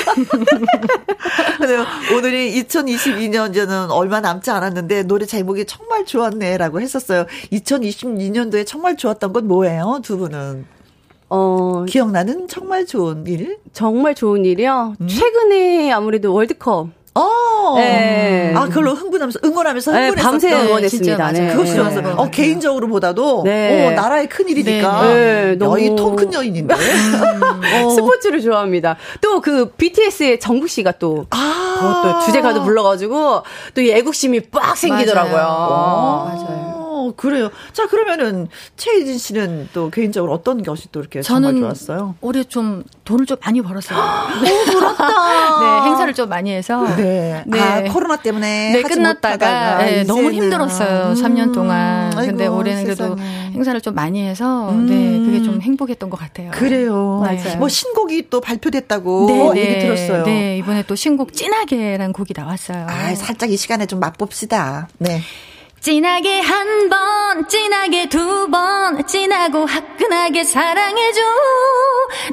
오늘이 2022년 이제는 얼마 남지 않았는데 노래 제목이 정말 좋았네라고 했었어요. 2022년도에 정말 좋았던 건 뭐예요, 두 분은? 어, 기억나는 정말 좋은 일? 정말 좋은 일이요? 음? 최근에 아무래도 월드컵. 어. 네. 아, 그걸로 흥분하면서, 응원하면서 흥분했었던. 네, 밤새 응원했습니다. 네, 그것이 네. 좋았어요. 어, 개인적으로보다도, 네. 어, 나라의 큰 일이니까. 네, 네. 너무. 여인 통큰 여인인데. 음. 어. 스포츠를 좋아합니다. 또 그 BTS의 정국 씨가 또, 아. 또 주제가도 불러 가지고, 또 애국심이 빡 생기더라고요. 맞아요. 맞아요. 그래요. 자, 그러면은 최희진 씨는 또 개인적으로 어떤 것이 또 이렇게 정말 좋았어요? 올해 좀 돈을 좀 많이 벌었어요. 오, 부럽다. 네, 행사를 좀 많이 해서. 네. 네. 아, 코로나 때문에 네, 끝났다가 네, 너무 힘들었어요. 음. 3년 동안. 아이고, 근데 올해는 세상에. 그래도 행사를 좀 많이 해서 음. 네, 그게 좀 행복했던 것 같아요. 그래요. 맞아요. 뭐 신곡이 또 발표됐다고 네, 네, 얘기 들었어요. 네, 이번에 또 신곡 진하게라는 곡이 나왔어요. 아, 살짝 이 시간에 좀 맛봅시다. 네. 진하게 한 번, 진하게 두 번, 진하고 화끈하게 사랑해줘.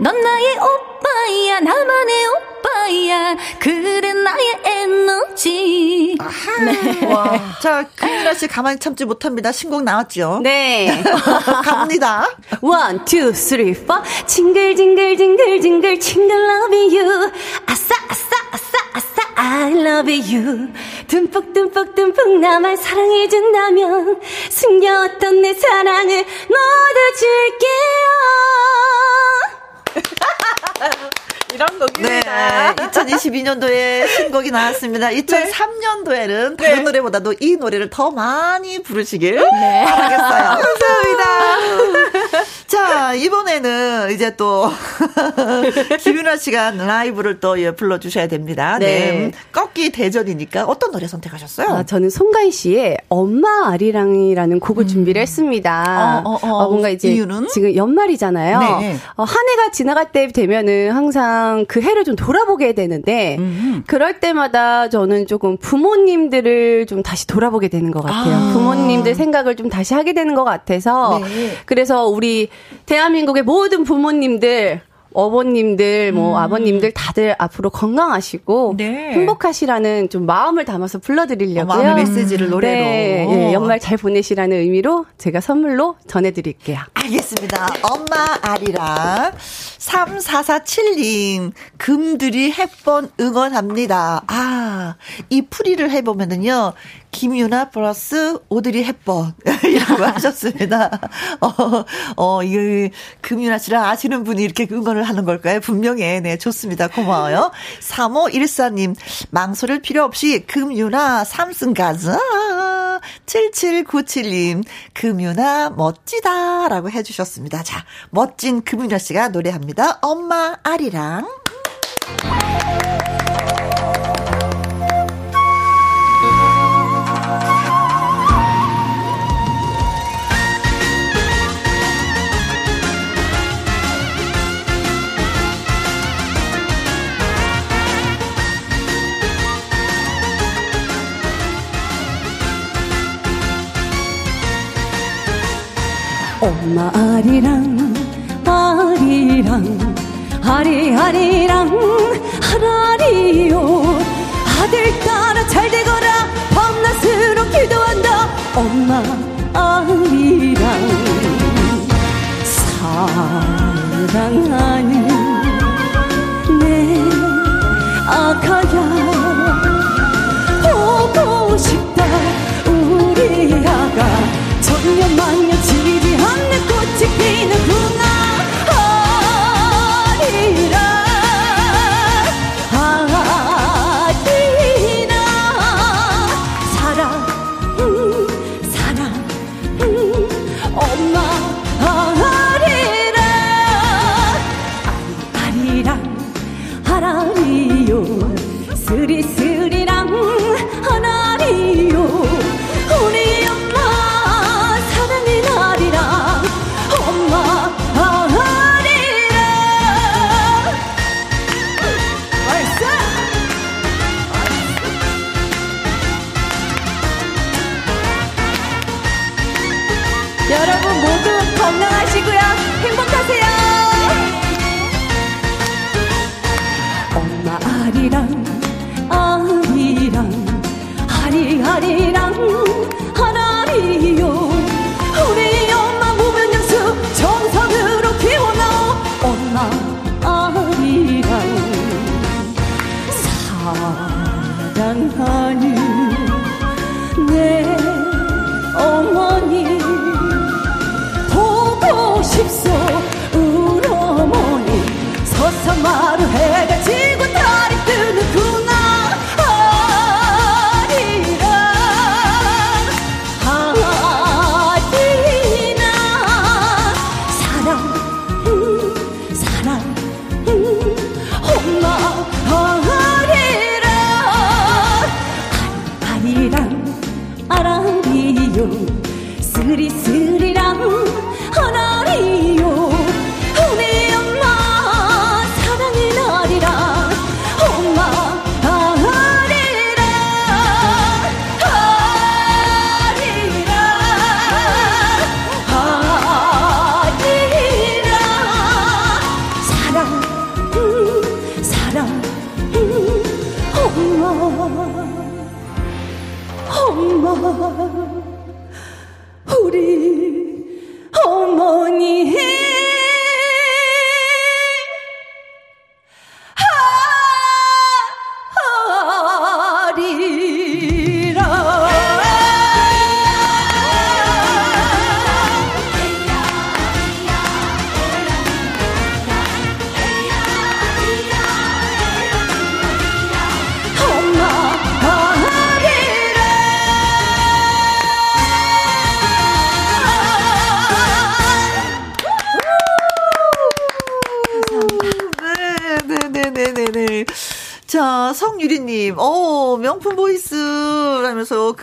넌 나의 오빠야, 나만의 오빠야. 그래 나의 에너지. 네. 와. 자, 큰일라 씨 가만히 참지 못합니다. 신곡 나왔죠? 네. 갑니다. one, two, three, four. 징글징글, 징글, 징글, 징글, love you. 아싸, 아싸, 아싸, 아싸, I love you. 듬뿍, 듬뿍, 듬뿍 나만 사랑해준다면 숨겨왔던 내 사랑을 모두 줄게요. 이런 곡입니다. 네. 2022년도에 신곡이 나왔습니다. 2003년도에는 다른 네. 노래보다도 이 노래를 더 많이 부르시길 네. 바라겠어요. 감사합니다. 자, 이번에는 이제 또 김윤아 씨가 라이브를 또 예, 불러주셔야 됩니다. 네. 네. 꺾기 대전이니까 어떤 노래 선택하셨어요? 아, 저는 송가인 씨의 엄마 아리랑이라는 곡을 음. 준비를 했습니다. 어, 어, 어. 어, 뭔가 이제 이유는? 지금 연말이잖아요. 네. 어, 한 해가 지나갈 때 되면은 항상 항상 그 해를 좀 돌아보게 되는데 음흠. 그럴 때마다 저는 조금 부모님들을 좀 다시 돌아보게 되는 것 같아요. 아. 부모님들 생각을 좀 다시 하게 되는 것 같아서 네. 그래서 우리 대한민국의 모든 부모님들 어머님들, 뭐 음. 아버님들 다들 앞으로 건강하시고 네. 행복하시라는 좀 마음을 담아서 불러드리려고요. 어, 마음의 메시지를 노래로. 네, 네, 연말 잘 보내시라는 의미로 제가 선물로 전해드릴게요. 알겠습니다. 엄마 아리랑 3447님 금들이 햇번 응원합니다. 아, 이 풀이를 해보면은요. 김유나 플러스 오드리 햇번이라고 하셨습니다. 어, 어, 이 금유나 씨를 아시는 분이 이렇게 응원을 하는 걸까요? 분명해. 네, 좋습니다. 고마워요. 3514님, 망설일 필요 없이 금유나 삼승 가자. 7797님, 금유나 멋지다. 라고 해주셨습니다. 자, 멋진 금유나 씨가 노래합니다. 엄마 아리랑. 엄마 아리랑 아리랑 아리아리랑 하라리요. 아들 따라 잘 되거라. 밤낮으로 기도한다. 엄마 아리랑 사랑하는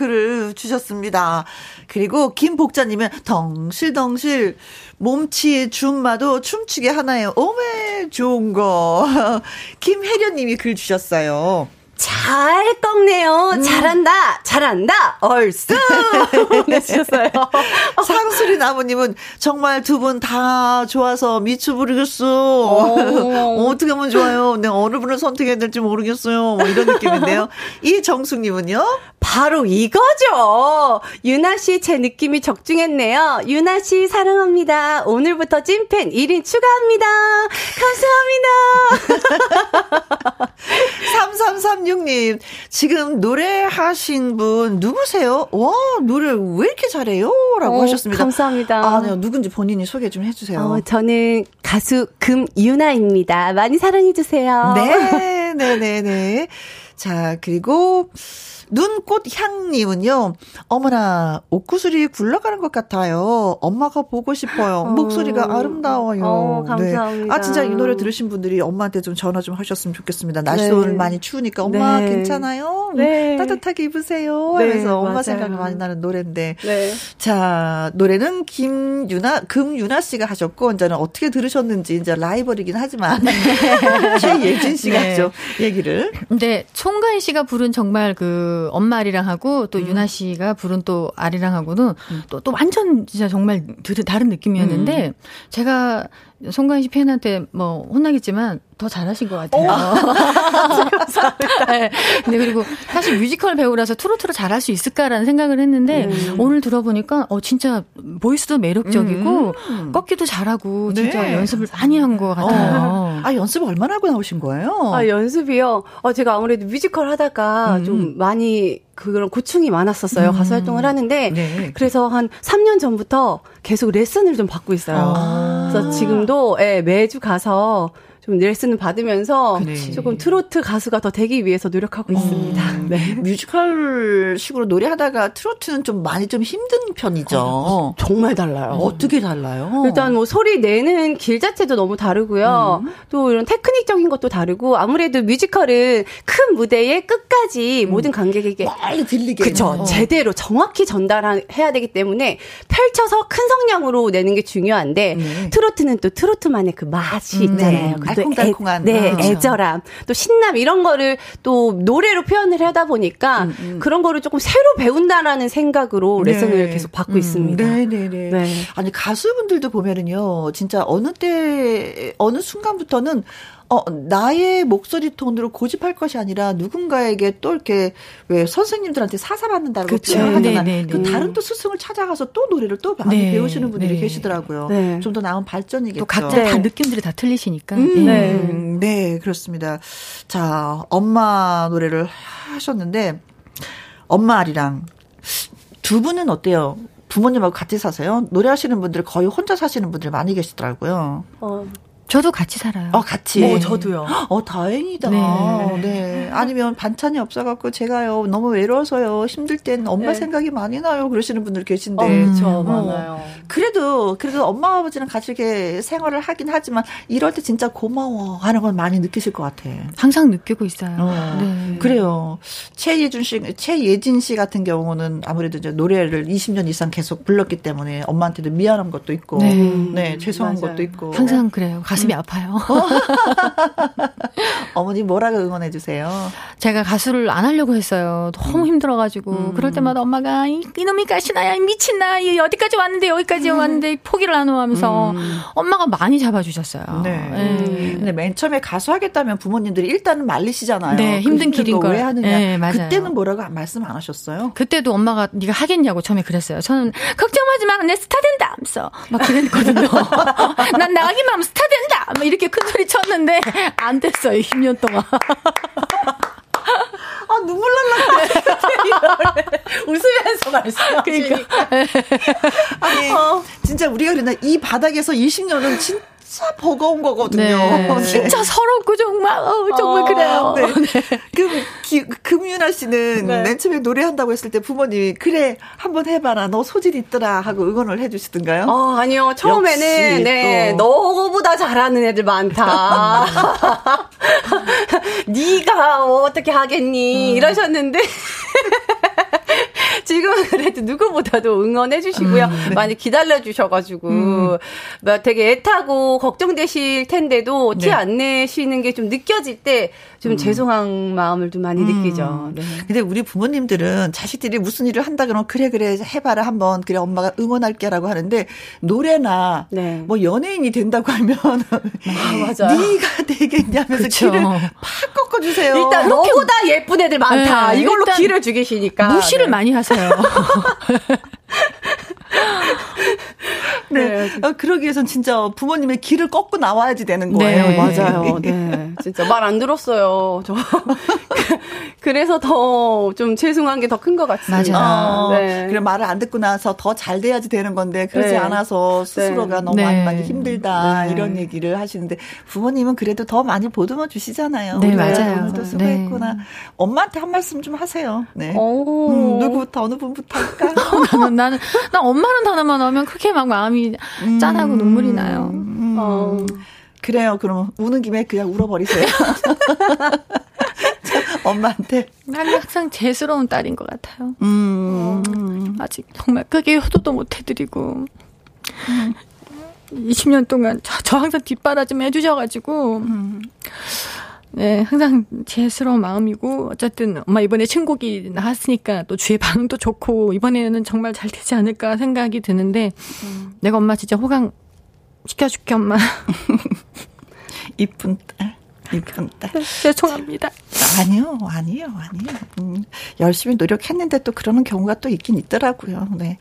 글을 주셨습니다. 그리고 김복자님은 덩실덩실, 몸치 줌마도 춤추게 하나요? 오메, 좋은 거. 김혜련님이 글 주셨어요. 잘 꺾네요. 음. 잘한다. 잘한다. 얼쑤. 보내주셨어요. 상수리 나무님은 정말 두 분 다 좋아서 미쳐버리겠어. 어, 어떻게 하면 좋아요? 내가 어느 분을 선택해야 될지 모르겠어요. 뭐 이런 느낌인데요. 이 정숙님은요? 바로 이거죠. 유나 씨 제 느낌이 적중했네요. 유나 씨 사랑합니다. 오늘부터 찐팬 1인 추가합니다. 감사합니다. 3336님, 지금 노래하신 분 누구세요? 와, 노래 왜 이렇게 잘해요? 라고 어, 하셨습니다. 감사합니다. 아, 네, 누군지 본인이 소개 좀 해주세요. 어, 저는 가수 금유나입니다. 많이 사랑해주세요. 네, 네, 네, 네. 자, 그리고, 눈꽃 향님은요, 어머나, 옷구슬이 굴러가는 것 같아요. 엄마가 보고 싶어요. 목소리가 아름다워요. 어, 감사합니다. 네. 아, 진짜 이 노래 들으신 분들이 엄마한테 좀 전화 좀 하셨으면 좋겠습니다. 날씨 네. 오늘 많이 추우니까 엄마 네. 괜찮아요? 네. 따뜻하게 입으세요. 네, 하면서 엄마 맞아요. 생각이 많이 나는 노래인데. 네. 자, 노래는 김유나, 금유나 씨가 하셨고, 이제는 어떻게 들으셨는지, 이제 라이벌이긴 하지만, 최예진 씨가 네. 했죠. 얘기를. 근데 총가인 씨가 부른 정말 그 엄마 아리랑 하고 또 유나 씨가 부른 또 아리랑 하고는 또, 또 완전 진짜 정말 드- 다른 느낌이었는데 제가 송가인 씨 팬한테 뭐 혼나겠지만 더 잘하신 것 같아요. 네. 근데 그리고 사실 뮤지컬 배우라서 트로트를 잘할 수 있을까라는 생각을 했는데 오늘 들어보니까 어 진짜 voice도 매력적이고 꺾기도 잘하고 진짜 네. 연습을 많이 한 것 같아요. 아, 연습 얼마나 하고 나오신 거예요? 아, 연습이요? 어, 제가 아무래도 뮤지컬 하다가 음. 좀 많이 그런 고충이 많았었어요. 가수 활동을 하는데. 네. 그래서 한 3년 전부터 계속 레슨을 좀 받고 있어요. 아. 그래서 지금도 예, 매주 가서 좀 레슨을 받으면서 그래. 조금 트로트 가수가 더 되기 위해서 노력하고 있습니다. 네. 뮤지컬 식으로 노래하다가 트로트는 좀 많이 좀 힘든 편이죠. 정말 달라요. 어떻게 달라요? 일단 뭐 소리 내는 길 자체도 너무 다르고요. 또 이런 테크닉적인 것도 다르고 아무래도 뮤지컬은 큰 무대에 끝까지 모든 관객에게 빨리 들리게. 그쵸. 어. 제대로 정확히 전달해야 되기 때문에 펼쳐서 큰 성량으로 내는 게 중요한데 네. 트로트는 또 트로트만의 그 맛이 음, 있잖아요. 네. 알콩달콩한. 애, 네, 아. 애절함. 또 신남 이런 거를 또 노래로 표현을 하다 보니까 그런 거를 조금 새로 배운다라는 생각으로 네. 레슨을 계속 받고 있습니다. 네 네 네. 네. 아니 가수분들도 보면은요, 진짜 어느 때 어느 순간부터는 어 나의 목소리 톤으로 고집할 것이 아니라 누군가에게 또 이렇게 왜 선생님들한테 사사받는다고. 표현하잖아. 네네네. 그 다른 또 스승을 찾아가서 또 노래를 또 많이 네. 배우시는 분들이 네. 계시더라고요. 네. 좀더 나은 발전이겠죠. 또 각자 네. 다 느낌들이 다 틀리시니까. 음, 네. 네. 네, 그렇습니다. 자, 엄마 노래를 하셨는데, 엄마 아리랑. 두 분은 어때요? 부모님하고 같이 사세요? 노래하시는 분들 거의 혼자 사시는 분들 많이 계시더라고요. 어, 저도 같이 살아요. 어, 같이. 어, 저도요. 어, 다행이다. 네. 네. 아니면 반찬이 없어갖고 제가요, 너무 외로워서요, 힘들 땐 엄마 네. 생각이 많이 나요. 그러시는 분들 계신데. 어, 그렇죠. 어, 많아요. 그래도, 그래도 엄마, 아버지랑 같이 이렇게 생활을 하긴 하지만, 이럴 때 진짜 고마워 하는 걸 많이 느끼실 것 같아. 항상 느끼고 있어요. 어, 네. 그래요. 최예준 씨, 최예진 씨 같은 경우는 아무래도 이제 노래를 20년 이상 계속 불렀기 때문에 엄마한테도 미안한 것도 있고, 네, 네 죄송한 맞아요. 것도 있고. 항상 그래요. 가슴이 음. 아파요. 어머니 뭐라고 응원해 주세요? 제가 가수를 안 하려고 했어요. 너무 음. 힘들어가지고 음. 그럴 때마다 엄마가 이, 이놈이 가시나야 미친나 어디까지 왔는데 여기까지 음. 왔는데 포기를 안 하면서 음. 엄마가 많이 잡아주셨어요. 네. 네. 근데 맨 처음에 가수 하겠다면 부모님들이 일단은 말리시잖아요. 네, 힘든 길인 걸. 왜 하느냐. 네, 맞아요. 그때는 뭐라고 말씀 안 하셨어요? 그때도 엄마가 네가 하겠냐고 처음에 그랬어요. 저는 걱정하지 마, 내 스타 된다. 하면서 막 그랬거든요. 난 나가기만 하면 스타 된다. 막 이렇게 큰 소리 쳤는데 안 됐어요. 10년 동안. 아, 눈물 날라. 웃으면서 말씀하시니까. 그러니까. 아니, 어. 진짜 우리가 그랬나, 이 바닥에서 20년은 진짜 진짜 버거운 거거든요. 네. 네. 진짜 서럽고 정말 어, 정말 어, 그래요. 네. 네. 그 기, 금윤아 씨는 네. 맨 처음에 노래한다고 했을 때 부모님이 그래 한번 해봐라 너 소질 있더라 하고 응원을 해주시던가요? 어 아니요 처음에는 네 너보다 잘하는 애들 많다. 네가 어떻게 하겠니 음. 이러셨는데. 지금은 그래도 누구보다도 응원해 주시고요. 음, 네. 많이 기다려 주셔가지고, 음. 되게 애타고 걱정되실 텐데도 티안 네. 내시는 게 좀 느껴질 때, 좀 음. 죄송한 마음을 좀 많이 음. 느끼죠. 네. 근데 우리 부모님들은 자식들이 무슨 일을 한다 그러면 그래 그래 해봐라 한번 그래 엄마가 응원할게라고 하는데 노래나 네. 뭐 연예인이 된다고 하면 아, 맞아 네가 되겠냐 면서 길을 팍 꺾어주세요. 일단 너보다 예쁜 애들 많다. 네, 이걸로 길을 죽이시니까 무시를 네. 많이 하세요. 네. 네. 어, 그러기 위해선 진짜 부모님의 길을 꺾고 나와야지 되는 거예요. 네, 맞아요. 네. 진짜 말 안 들었어요. 저. 그래서 더 좀 죄송한 게 더 큰 것 같습니다. 맞아요. 어, 네. 그래 말을 안 듣고 나서 더 잘 돼야지 되는 건데 그러지 네. 않아서 스스로가 네. 너무 많이, 많이 힘들다 네. 이런 얘기를 하시는데 부모님은 그래도 더 많이 보듬어 주시잖아요. 네, 맞아요. 오늘도 수고했구나. 네. 엄마한테 한 말씀 좀 하세요. 네. 음, 누구부터 어느 분부터 할까? 나는 나는 나 엄마는 단어만 나오면 크게 막 마음이 음, 짠하고 눈물이 나요. 음, 어. 그래요. 그럼 우는 김에 그냥 울어버리세요. 엄마한테. 나는 항상 재스러운 딸인 것 같아요. 음. 어, 아직 정말 크게 효도도 못 해드리고. 음. 20년 동안 저, 저 항상 뒷바라좀 해주셔가지고. 음. 네, 항상 재스러운 마음이고, 어쨌든, 엄마 이번에 신곡이 나왔으니까 또 주의 반응도 좋고, 이번에는 정말 잘 되지 않을까 생각이 드는데, 음. 내가 엄마 진짜 호강 시켜줄게, 엄마. 이쁜 딸. 이쁜 딸. 죄송합니다. 아니요, 아니요, 아니요. 음, 열심히 노력했는데 또 그러는 경우가 또 있긴 있더라고요. 네.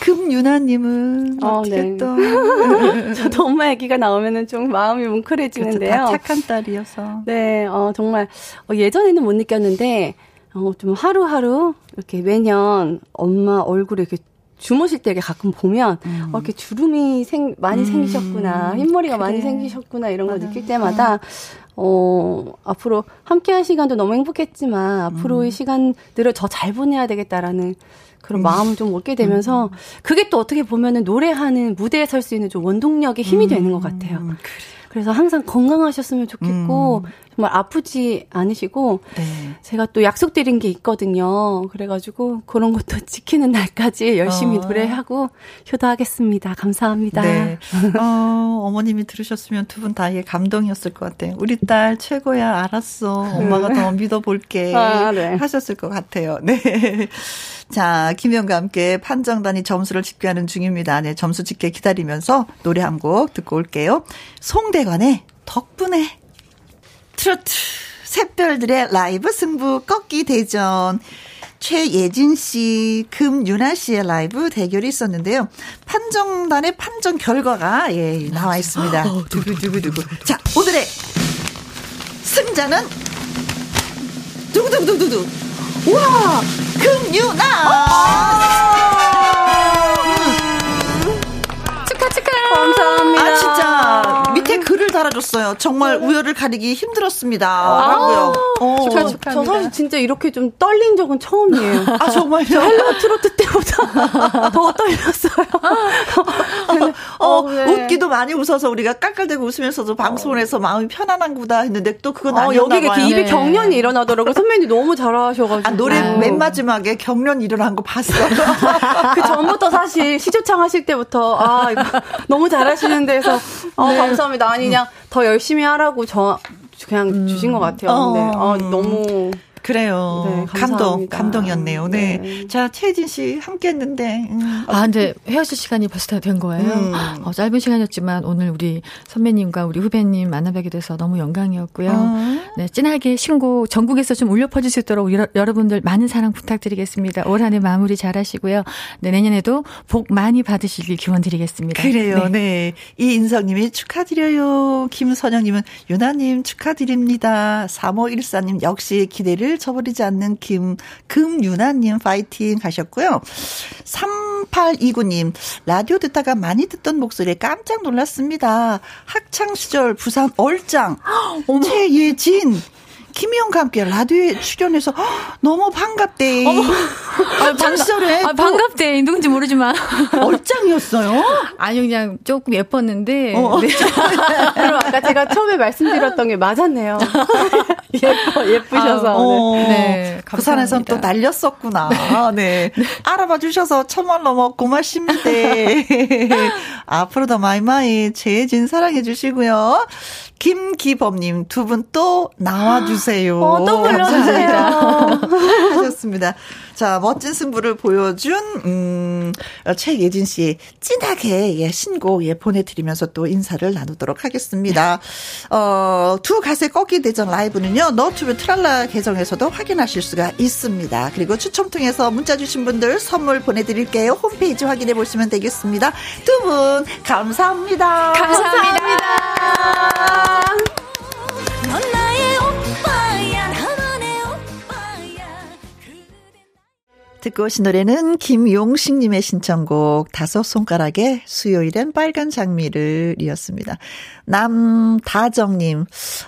금유나님은 어, 어떻게 네. 또. 저도 엄마 얘기가 나오면은 좀 마음이 뭉클해지는데요. 그렇죠, 착한 딸이어서. 네, 어, 정말 어, 예전에는 못 느꼈는데 어, 좀 하루하루 이렇게 매년 엄마 얼굴에 이렇게 주무실 때 가끔 보면 음. 어, 이렇게 주름이 생, 많이 음. 생기셨구나 흰머리가 그래. 많이 생기셨구나 이런 거 느낄 때마다 어, 앞으로 함께 한 시간도 너무 행복했지만 앞으로의 음. 시간들을 더 잘 보내야 되겠다라는 그런 음. 마음을 좀 얻게 되면서 음. 그게 또 어떻게 보면은 노래하는 무대에 설 수 있는 좀 원동력의 힘이 되는 것 같아요. 그래. 그래서 항상 건강하셨으면 좋겠고 음. 정말 아프지 않으시고 네. 제가 또 약속드린 게 있거든요. 그래가지고 그런 것도 지키는 날까지 열심히 어. 노래하고 효도하겠습니다. 감사합니다. 네. 어, 어머님이 들으셨으면 두 분다 예, 감동이었을 것 같아요. 우리 딸 최고야 알았어. 엄마가 더 믿어볼게 아, 네. 하셨을 것 같아요. 네. 자, 김영과 함께 판정단이 점수를 집계하는 중입니다. 네, 점수 집계 기다리면서 노래 한 곡 듣고 올게요. 송대관의 덕분에 트로트 샛별들의 라이브 승부 꺾기 대전. 최예진 씨, 금윤아 씨의 라이브 대결이 있었는데요. 판정단의 판정 결과가 예, 나와 있습니다. 어, 두구두구두구. 자, 오늘의 승자는 두구두구두구. 우와! 금유나! 축하, 축하! 감사합니다. 아, 보내줬어요. 정말 네. 우열을 가리기 힘들었습니다. 아, 라고요. 어. 저, 저 사실 진짜 이렇게 좀 떨린 적은 처음이에요. 아, 정말요? 헬로 트로트 때보다 더 떨렸어요. 어, 어, 네. 웃기도 많이 웃어서 우리가 깔깔대고 웃으면서도 방송을 해서 마음이 편안한구나 했는데 또 그건 어, 아니었나 여기 봐요. 입에 네. 경련이 일어나더라고요. 선배님 너무 잘하셔가지고. 아, 노래 맨 마지막에 경련 일어난 거 봤어요. 그 전부터 사실 시조창 하실 때부터 아 이거 너무 잘하시는데 해서 어, 네. 감사합니다. 아니 그냥 더 열심히 하라고 저 그냥 음. 주신 것 같아요. 어, 근데 어, 너무 그래요. 네, 감동, 감동이었네요. 네. 네. 자, 최진 씨 함께 했는데. 음. 아, 근데 헤어질 시간이 벌써 다 된 거예요. 음. 어, 짧은 시간이었지만 오늘 우리 선배님과 우리 후배님 만나 뵙게 돼서 너무 영광이었고요. 어. 네, 진하게 신곡 전국에서 좀 울려 퍼질 수 있도록 우리, 여러분들 많은 사랑 부탁드리겠습니다. 올 한 해 마무리 잘 하시고요. 네, 내년에도 복 많이 받으시길 기원 드리겠습니다. 그래요. 네. 네. 이인성 님이 축하드려요. 김선영 님은 유나 님 축하드립니다. 3514님 역시 기대를 늘 저버리지 않는 김, 금유나님 파이팅 하셨고요. 3829님, 라디오 듣다가 많이 듣던 목소리에 깜짝 놀랐습니다. 학창시절 부산 얼짱, 최예진, 김희영과 함께 라디오에 출연해서 너무 반갑대. 아, 당시절에 아, 반갑대. 누군지 모르지만 얼짱이었어요? 아니 그냥 조금 예뻤는데. 어. 네. 그럼 아까 제가 처음에 말씀드렸던 게 맞았네요. 예뻐 예쁘셔서. 아, 어. 네. 부산에선 또 날렸었구나. 네. 네. 알아봐 주셔서 천만 넘어 고맙습니다. 앞으로도 마이마이 재진 사랑해 주시고요. 김기범님 두 분 또 나와주세요. 어, 또 불러주세요. 하셨습니다. 자, 멋진 승부를 보여준, 음, 최예진 씨, 찐하게, 예, 신곡, 예, 보내드리면서 또 인사를 나누도록 하겠습니다. 어, 두 가세 꺾기 대전 라이브는요, 너튜브 트랄라 계정에서도 확인하실 수가 있습니다. 그리고 추첨 통해서 문자 주신 분들 선물 보내드릴게요. 홈페이지 확인해 보시면 되겠습니다. 두 분, 감사합니다. 감사합니다. 감사합니다. 듣고 오신 노래는 김용식님의 신청곡 다섯 손가락의 수요일엔 빨간 장미를 이었습니다. 남다정님,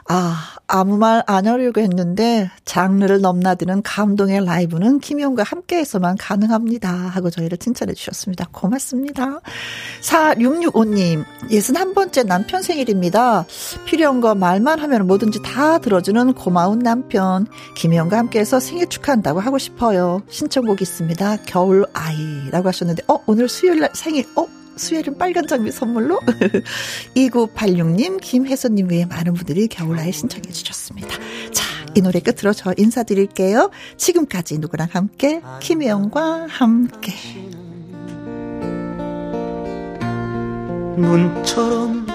아, 아무 말 안 하려고 했는데 장르를 넘나드는 감동의 라이브는 김용과 함께해서만 가능합니다. 하고 저희를 칭찬해 주셨습니다. 고맙습니다. 4665님, 61번째 남편 생일입니다. 필요한 거 말만 하면 뭐든지 다 들어주는 고마운 남편. 김용과 함께해서 생일 축하한다고 하고 싶어요. 신청곡이 있습니다. 겨울 아이라고 하셨는데, 어, 오늘 수요일 날 생일, 어, 수요일은 빨간 장미 선물로 2986님, 김혜선님 외에 많은 분들이 겨울나에 신청해 주셨습니다. 자, 이 노래 끝으로 저 인사드릴게요. 지금까지 누구랑 함께, 김혜영과 함께. 문처럼